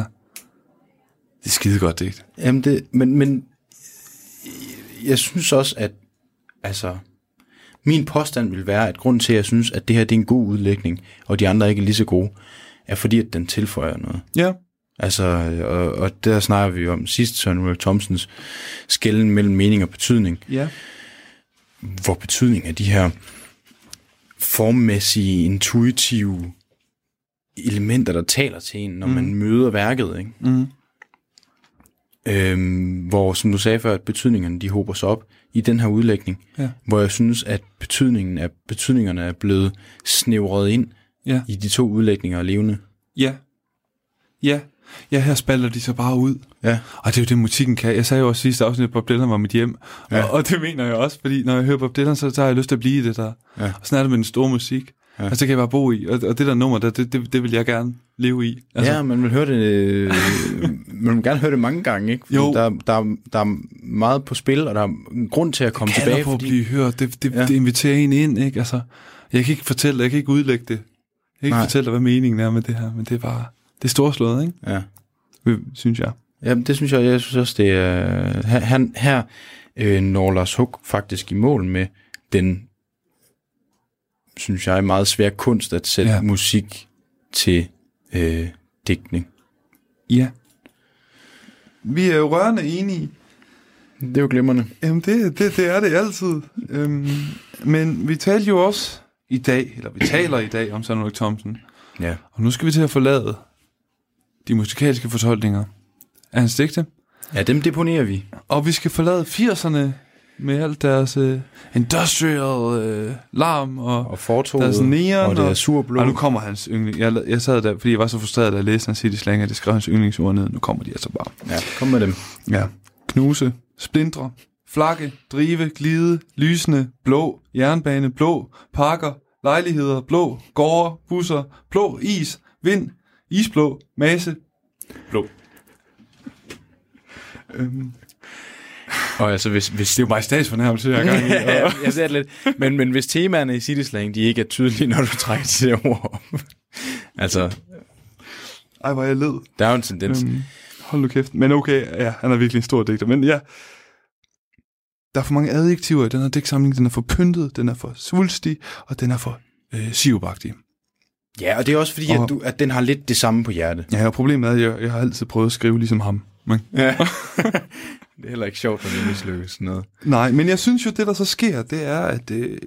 Speaker 5: Det er skide godt digt.
Speaker 6: Jamen det, men, men jeg synes også, at altså, min påstand vil være, at grunden til, at jeg synes, at det her det er en god udlægning, og de andre ikke er lige så gode, er fordi, at den tilføjer noget.
Speaker 5: Ja.
Speaker 6: Altså, og, og der snakker vi om sidst, Søren Ulrik Thomsens skælden mellem mening og betydning,
Speaker 5: Ja.
Speaker 6: hvor betydning af de her formmæssige, intuitive elementer, der taler til en, når mm. man møder værket, ikke?
Speaker 5: Mm.
Speaker 6: Øhm, hvor, som du sagde før, at betydningerne de hober sig op i den her udlægning,
Speaker 5: Ja.
Speaker 6: hvor jeg synes, at betydningen af, betydningerne er blevet snævret ind
Speaker 5: Ja.
Speaker 6: i de to udlægninger af levende.
Speaker 5: Ja. Ja. Ja, her spalter de så bare ud.
Speaker 6: Ja.
Speaker 5: Og det er jo det, musikken kan. Jeg sagde jo også sidste afsnit, at Bob Dylan var mit hjem. Ja. Og, og, det mener jeg også, fordi når jeg hører Bob Dylan, så, så har jeg lyst til at blive i det der.
Speaker 6: Ja.
Speaker 5: Og sådan er det med den store musik. Ja.
Speaker 6: Ja.
Speaker 5: Og så kan jeg bare bo i. Og, og det der nummer, der, det, det, det vil jeg gerne leve i.
Speaker 6: Altså, ja, man vil høre det, øh, man vil gerne høre det mange gange, ikke? Fordi
Speaker 5: Jo.
Speaker 6: Der, der, er- der er meget på spil, og der er en grund til at komme
Speaker 5: kalder
Speaker 6: tilbage,
Speaker 5: på
Speaker 6: fordi...
Speaker 5: at blive hørt. Det, det, ja.
Speaker 6: Ja.
Speaker 5: det inviterer en ind, ikke? Altså, jeg kan ikke fortælle, jeg kan ikke udlægge det. Jeg kan ikke
Speaker 6: Nej.
Speaker 5: fortælle dig, hvad meningen er med det her, men det er bare, det er storslået, ikke?
Speaker 6: Ja.
Speaker 5: Synes jeg.
Speaker 6: Jamen, det synes jeg, jeg synes også, det er... Her, han, her øh, når Lars Hug faktisk i mål med den, synes jeg, meget svær kunst at sætte
Speaker 5: Ja.
Speaker 6: ja. musik til øh, digtning.
Speaker 5: Ja. Vi er jo rørende enige.
Speaker 6: Det er jo glimrende.
Speaker 5: Jamen, det, det, det er det altid. Øhm, men vi talte jo også i dag, eller vi taler i dag om Søren Ulrik Thomsen.
Speaker 6: Ja.
Speaker 5: Og nu skal vi til at forlade de musikalske fortolkninger af hans digte.
Speaker 6: Ja, dem deponerer vi.
Speaker 5: Og vi skal forlade 80'erne med alt deres uh, industrial uh, larm og,
Speaker 6: Og fortoget.
Speaker 5: deres neon.
Speaker 6: Og det er surblå.
Speaker 5: Og nu kommer hans yndling. Jeg, jeg sad der, fordi jeg var så frustreret, da jeg læste hans City Slang, at jeg skrev hans yndlingsord ned. Nu kommer de altså bare.
Speaker 6: Ja, kom med dem.
Speaker 5: Ja. Knuse, splindre, flakke, drive, glide, lysende, blå, jernbane, blå, parker, lejligheder, blå, gårde, busser, blå, is, vind, isblå, masse, blå. Øhm,
Speaker 6: Og altså, hvis, hvis
Speaker 5: det er jo majestatsfornærmelse, jeg er gang i. (laughs) og-
Speaker 6: jeg ser det lidt. Men, men hvis temaerne i City Slang, de ikke er tydelige, når du trækker til det ord op. altså,
Speaker 5: Ej, hvor jeg led.
Speaker 6: der er jo en tendens.
Speaker 5: Øhm, hold nu kæft. Men okay, ja, han er virkelig en stor digter. Men ja, der er for mange adjektiver i den her digtsamling. Den er for pyntet, den er for svulstig, og den er for øh, sivbagtig.
Speaker 6: Ja, og det er også fordi,
Speaker 5: Og-
Speaker 6: at, du, at den har lidt det samme på hjerte.
Speaker 5: Ja, og problemet er, at jeg, jeg har altid prøvet at skrive ligesom ham. Men,
Speaker 6: Ja. (laughs) det er heller ikke sjovt, når det mislykkes sådan noget.
Speaker 5: nej, men jeg synes jo, det der så sker, det er, at øh,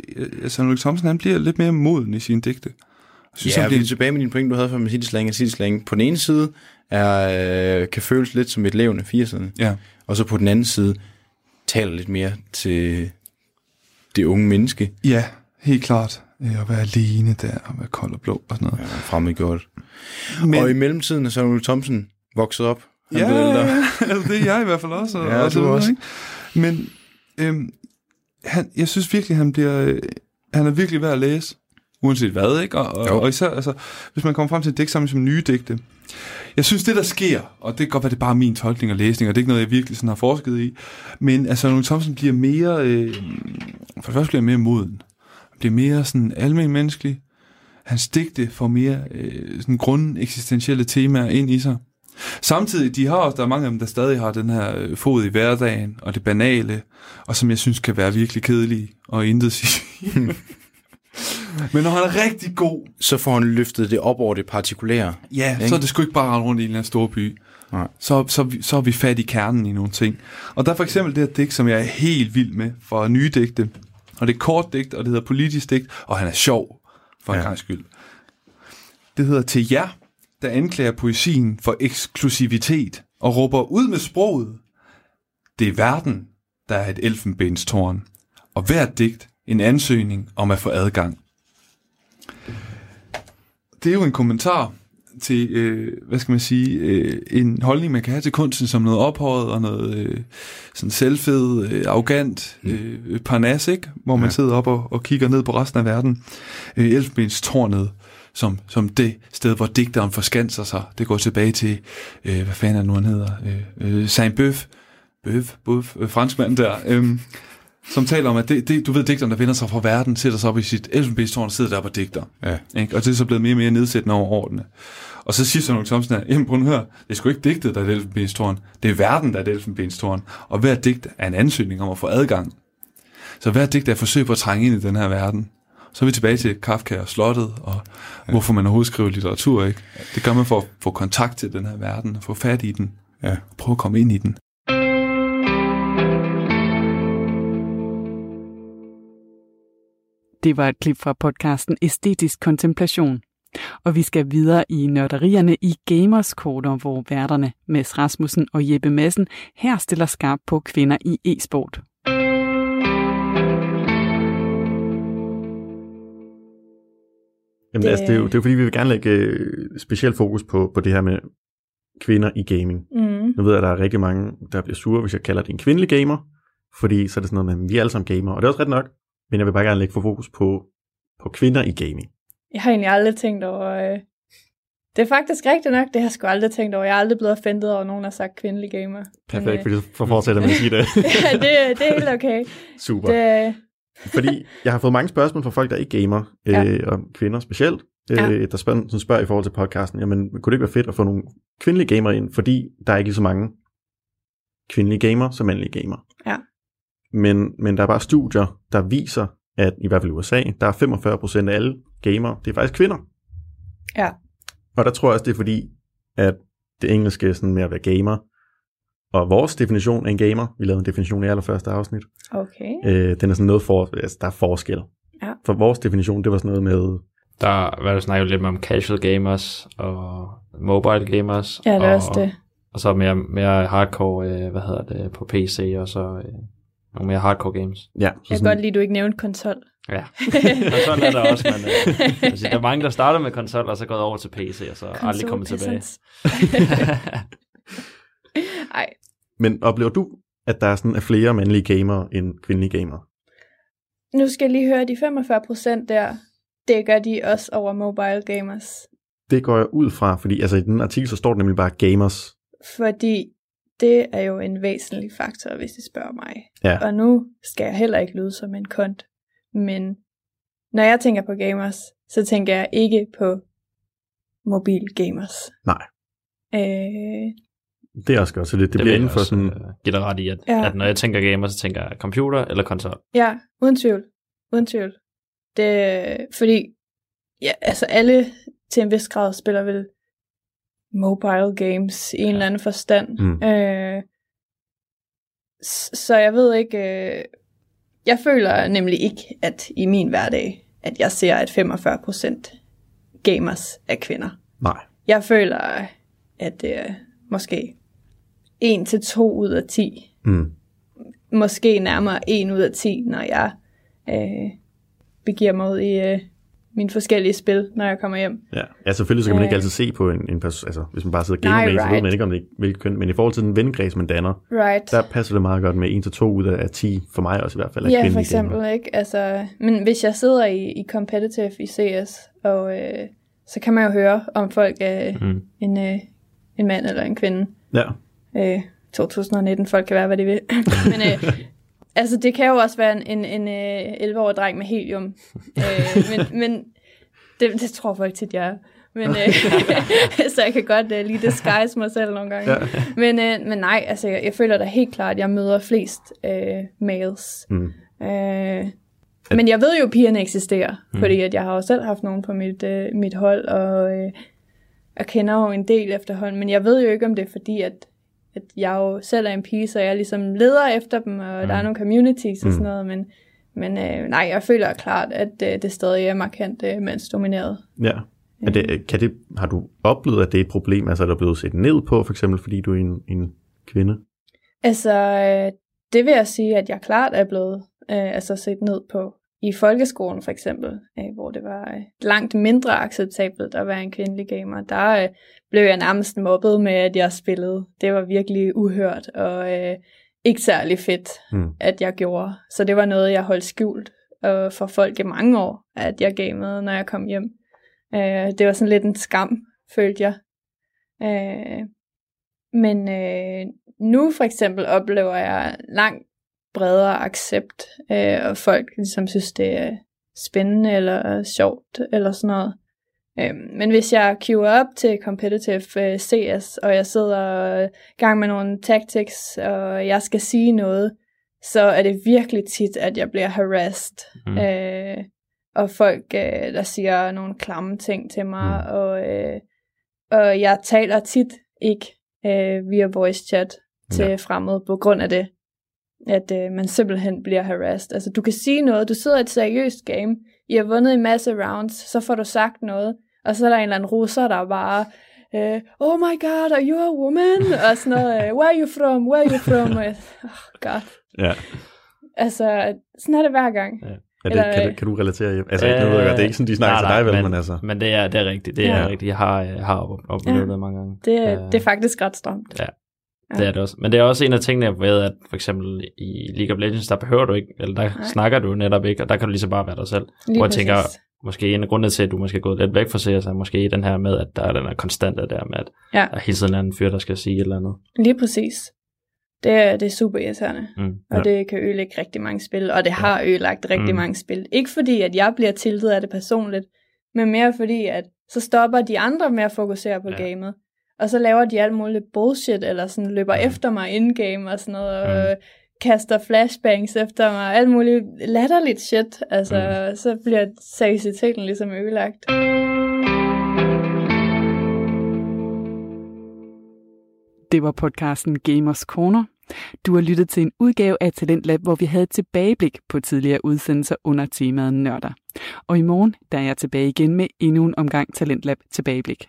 Speaker 5: Ulrik Thomsen, han bliver lidt mere moden i sine digte. Jeg synes,
Speaker 6: Ja,
Speaker 5: han
Speaker 6: er
Speaker 5: bliver,
Speaker 6: tilbage med din point, du havde før med Slang. City Slang på den ene side er, øh, kan føles lidt som et levende 80'erne,
Speaker 5: ja,
Speaker 6: og så på den anden side taler lidt mere til det unge menneske.
Speaker 5: ja, helt klart. Øh, At være alene der, og være kold og blå og sådan noget.
Speaker 6: Ja, fremmedgjort.
Speaker 5: Men,
Speaker 6: og i mellemtiden er Ulrik Thomsen vokset op. Han
Speaker 5: ja, ja, altså, det er jeg i hvert fald også. og-
Speaker 6: Ja,
Speaker 5: og
Speaker 6: du
Speaker 5: videre,
Speaker 6: også.
Speaker 5: ikke? Men øhm, han, jeg synes virkelig, han bliver, øh, han er virkelig værd at læse. Uanset hvad, ikke? Og, og,
Speaker 6: Jo.
Speaker 5: og især, altså, hvis man kommer frem til et digt sammen som nye digte. Jeg synes, det der sker, og det kan godt være, det er bare min tolkning og læsning, og det er ikke noget, jeg virkelig sådan har forsket i, men altså, Søren Thomsen bliver mere, øh, for det første bliver mere moden. Bliver mere sådan almen menneskelig. Hans digte får mere øh, sådan grundeksistentielle temaer ind i sig. Samtidig, de har også, der er mange af dem, der stadig har den her øh, fod i hverdagen, og det banale, og som jeg synes kan være virkelig kedelige, og intet sige. (laughs) Men når han er rigtig god,
Speaker 6: Så får han løftet det op over det partikulære.
Speaker 5: ja,
Speaker 6: Ikke?
Speaker 5: så er det sgu ikke bare rundt i en eller anden stor by.
Speaker 6: Nej.
Speaker 5: Så, så, vi- så er vi fat i kernen i nogle ting. Og der er for eksempel det her digt, som jeg er helt vild med for nye digte. Og det er kort digt, og det hedder politisk digt, og han er sjov, for en
Speaker 6: Ja.
Speaker 5: gang skyld. Det hedder til jer, der anklager poesien for eksklusivitet og råber ud med sproget. Det er verden, der er et elfenbenstårn, og hvert digt en ansøgning om at få adgang. Det er jo en kommentar til, øh, hvad skal man sige, øh, en holdning, man kan have til kunsten som noget ophøjet og noget øh, sådan selvfed, øh, arrogant øh, parnas, ikke? hvor man
Speaker 6: Ja.
Speaker 5: sidder op og, og kigger ned på resten af verden. Øh, Elfenbenstårnet, som, som det sted, hvor digteren forskanser sig. Det går tilbage til, øh, hvad fanden er nu, han hedder? Øh, øh, Saint-Beuve, Bøf, Bøf, øh, franskmand der, øh, som taler om, at det, det, du ved, digteren, der vender sig fra verden, sætter sig op i sit elfenbenstårn og sidder der på digter.
Speaker 6: Ja.
Speaker 5: Ikke? Og det er så blevet mere og mere nedsættende over årene. Og så siger Søren Thomsen, at jamen, prøv at høre, det er sgu ikke digtet, der er et elfenbenstårn. Det er verden, der er et elfenbenstårn. Og hver digt er en ansøgning om at få adgang. Så hver digt er et forsøg på at trænge ind i den her verden. Så er vi tilbage til Kafka og slottet, og ja. hvorfor man overhovedet skriver litteratur. Ikke? Det gør man for at få kontakt til den her verden, og få fat i den,
Speaker 6: Ja.
Speaker 5: og prøve at komme ind i den.
Speaker 1: Det var et klip fra podcasten Æstetisk Kontemplation. Og vi skal videre i nørderierne i Gamerskorter, hvor værterne Mads Rasmussen og Jeppe Madsen her stiller skarp på kvinder i e-sport.
Speaker 7: Jamen, det... altså, det, er jo, det er jo fordi, vi vil gerne lægge øh, specielt fokus på, på det her med kvinder i gaming.
Speaker 8: Mm.
Speaker 7: Nu ved jeg, at der er rigtig mange, der bliver sure, hvis jeg kalder det en kvindelig gamer, fordi så er det sådan noget med, at vi er alle sammen gamer, og det er også ret nok, men jeg vil bare gerne lægge for fokus på, på kvinder i gaming.
Speaker 8: Jeg har egentlig aldrig tænkt over... Øh... Det er faktisk rigtigt nok, det har jeg sgu aldrig tænkt over. Jeg er aldrig blevet offentet over, at nogen har sagt kvindelig gamer.
Speaker 7: Perfekt,
Speaker 8: øh,
Speaker 7: fordi så fortsætter med at sige det. (laughs)
Speaker 8: ja, det, det er helt okay.
Speaker 7: Super.
Speaker 8: Det,
Speaker 7: Fordi jeg har fået mange spørgsmål fra folk, der ikke gamer, øh,
Speaker 8: Ja.
Speaker 7: og kvinder specielt, øh,
Speaker 8: Ja.
Speaker 7: der spørger, som spørger i forhold til podcasten, jamen kunne det ikke være fedt at få nogle kvindelige gamer ind, fordi der er ikke lige så mange kvindelige gamer som mandlige gamer.
Speaker 8: Ja.
Speaker 7: Men, men der er bare studier, der viser, at i hvert fald i USA, der er 45% af alle gamere, det er faktisk kvinder.
Speaker 8: Ja.
Speaker 7: Og der tror jeg også, det er fordi, at det engelske sådan med at være gamer, og vores definition af en gamer, vi lavede en definition i allerførste afsnit,
Speaker 8: Okay.
Speaker 7: øh, den er sådan noget for, altså der er forskel.
Speaker 8: Ja.
Speaker 7: For vores definition, det var sådan noget med,
Speaker 9: Der var du snakket lidt om casual gamers og mobile gamers.
Speaker 8: Ja, det er
Speaker 9: og,
Speaker 8: også det.
Speaker 9: Og så mere, mere hardcore, øh, hvad hedder det, på PC, og så øh, nogle mere hardcore games.
Speaker 7: ja, så
Speaker 8: Jeg kan
Speaker 7: sådan,
Speaker 8: godt lide, at du ikke nævnte konsol.
Speaker 9: Ja, (laughs) og sådan er der også, men øh, (laughs) altså, der er mange, der starter med konsol, og så gået over til PC, og så aldrig kommet tilbage. (laughs)
Speaker 8: Ej,
Speaker 7: men oplever du, at der er sådan er flere mandlige gamere end kvindelige gamere?
Speaker 8: nu skal jeg lige høre, de 45 procent der, det gør de også over mobile gamers.
Speaker 7: Det går jeg ud fra, fordi altså, i den artikel, så står det nemlig bare gamers.
Speaker 8: Fordi det er jo en væsentlig faktor, hvis I spørger mig.
Speaker 7: Ja.
Speaker 8: Og nu skal jeg heller ikke lyde som en kont, men når jeg tænker på gamers, så tænker jeg ikke på mobil gamers.
Speaker 7: Nej.
Speaker 8: Øh,
Speaker 7: Det er også godt, så det, det, det bliver inden for sådan...
Speaker 9: øh, dig ret i, at,
Speaker 8: Ja.
Speaker 9: at når jeg tænker gamer, så tænker jeg computer eller konsol.
Speaker 8: ja, uden tvivl. Uden tvivl. Det, fordi, ja, altså alle til en vis grad spiller vel mobile games i en
Speaker 9: Ja.
Speaker 8: eller anden forstand.
Speaker 7: Mm.
Speaker 8: Øh, så jeg ved ikke, øh, jeg føler nemlig ikke, at i min hverdag, at jeg ser, at 45% gamers er kvinder.
Speaker 7: Nej.
Speaker 8: Jeg føler, at det er måske 1 til 2 ud af 10.
Speaker 7: Mm.
Speaker 8: Måske nærmere 1 ud af 10, når jeg øh, begiver mig ud i øh, mine forskellige spil, når jeg kommer hjem.
Speaker 7: Ja. ja, selvfølgelig så kan man ikke
Speaker 8: Øh.
Speaker 7: altid se på en, en person, altså hvis man bare sidder og gamer
Speaker 8: Nej,
Speaker 7: med en, så ved
Speaker 8: right.
Speaker 7: man ikke, om det hvilket køn, men i forhold til den vennekreds, man danner,
Speaker 8: Right.
Speaker 7: der passer det meget godt med 1-2 ud af 10, for mig også i hvert fald,
Speaker 8: Ja, for eksempel,
Speaker 7: gamere.
Speaker 8: ikke? Altså, men hvis jeg sidder i, i competitive i CS, og øh, så kan man jo høre, om folk er
Speaker 9: Mm.
Speaker 8: en, øh, en mand eller en kvinde.
Speaker 7: Ja,
Speaker 8: Øh, 2019, folk kan være, hvad de vil. (laughs) men øh, altså, det kan jo også være en, en, en øh, 11-årig dreng med helium. Øh, (laughs) men men det, det tror folk tit, jeg er. Men, øh, (laughs) så jeg kan godt øh, lige disguise mig selv nogle gange.
Speaker 7: Ja.
Speaker 8: Men, øh, men nej, altså jeg, jeg føler da helt klart, at jeg møder flest øh, males.
Speaker 7: Mm.
Speaker 8: Øh, men jeg ved jo, at pigerne eksisterer, mm. fordi at jeg har jo selv haft nogen på mit, øh, mit hold, og øh, jeg kender jo en del efterhånden, men jeg ved jo ikke, om det er fordi, at, at jeg jo selv er en pige, så jeg ligesom leder efter dem, og mm. der er nogle communities og sådan noget, men, men øh, nej, jeg føler klart, at øh, det stadig er markant øh, mandsdomineret.
Speaker 7: ja. Er det, kan det, har du oplevet, at det er et problem, altså er der blevet set ned på, for eksempel fordi du er en, en kvinde?
Speaker 8: Altså, øh, det vil jeg sige, at jeg klart er blevet øh, altså set ned på. I folkeskolen for eksempel, øh, hvor det var øh, langt mindre acceptabelt at være en kvindelig gamer, der øh, blev jeg nærmest mobbet med, at jeg spillede. Det var virkelig uhørt og øh, ikke særlig fedt,
Speaker 7: Mm.
Speaker 8: at jeg gjorde. Så det var noget, jeg holdt skjult øh, for folk i mange år, at jeg gamede, når jeg kom hjem. Øh, det var sådan lidt en skam, følte jeg. Øh, men øh, nu for eksempel oplever jeg langt bredere accept, øh, og folk ligesom synes, det er spændende eller sjovt eller sådan noget. Øh, men hvis jeg queuer op til competitive øh, CS, og jeg sidder i gang med nogle tactics, og jeg skal sige noget, så er det virkelig tit, at jeg bliver harassed.
Speaker 9: Mm.
Speaker 8: Øh, og folk, øh, der siger nogle klamme ting til mig, mm. og, øh, og jeg taler tit ikke øh, via voice chat til
Speaker 7: ja.
Speaker 8: fremmede på grund af det, at øh, man simpelthen bliver harassed. Altså du kan sige noget, du sidder i et seriøst game, I har vundet en masse rounds, så får du sagt noget, og så er der en eller anden russer, der bare, øh, oh my god, are you a woman? (laughs) og sådan noget, øh, where are you from, where are you from? Og oh god.
Speaker 7: Ja.
Speaker 8: Altså, sådan er det hver gang.
Speaker 9: Ja.
Speaker 7: Er det,
Speaker 8: Eller-
Speaker 7: kan, kan du relatere? Altså, øh, jeg godt, det er ikke sådan, de snakker
Speaker 9: nej,
Speaker 7: til dig, vel,
Speaker 9: men,
Speaker 7: men altså...
Speaker 9: Men det er, det er rigtigt, det
Speaker 8: Ja.
Speaker 9: er rigtigt. Jeg har, jeg har op- oplevet
Speaker 8: Ja.
Speaker 9: det mange gange.
Speaker 8: Det,
Speaker 9: Øh,
Speaker 8: det er faktisk ret stramt.
Speaker 9: Ja. Det er det også. Men det er også en af tingene ved, at for eksempel i League of Legends, der behøver du ikke, eller der
Speaker 8: Nej.
Speaker 9: Snakker du netop ikke, og der kan du lige så bare være dig selv.
Speaker 8: Lige
Speaker 9: Hvor jeg tænker, måske en af grundene til, at du måske er gået lidt væk fra CS, er måske den her med, at der er den her konstante der med, at
Speaker 8: Ja.
Speaker 9: der er hele tiden en anden fyr, der skal sige et eller andet.
Speaker 8: Lige præcis. Det er, det er super irriterende,
Speaker 9: Mm.
Speaker 8: og
Speaker 7: Ja.
Speaker 8: det kan ødelægge rigtig mange spil, og det har ødelagt rigtig
Speaker 9: Mm.
Speaker 8: mange spil. Ikke fordi, at jeg bliver tiltet af det personligt, men mere fordi, at så stopper de andre med at fokusere på
Speaker 9: Ja.
Speaker 8: gamet, og så laver de alt muligt bullshit, eller sådan løber
Speaker 9: Mm.
Speaker 8: efter mig in-game og sådan noget, og
Speaker 9: Mm.
Speaker 8: kaster flashbangs efter mig, alt muligt latterligt shit. Altså, så bliver seriøsiteten ligesom ødelagt.
Speaker 1: Det var podcasten Gamers Corner. Du har lyttet til en udgave af Talentlab, hvor vi havde et tilbageblik på tidligere udsendelser under temaet nørder. Og i morgen der er jeg tilbage igen med endnu en omgang Talentlab tilbageblik.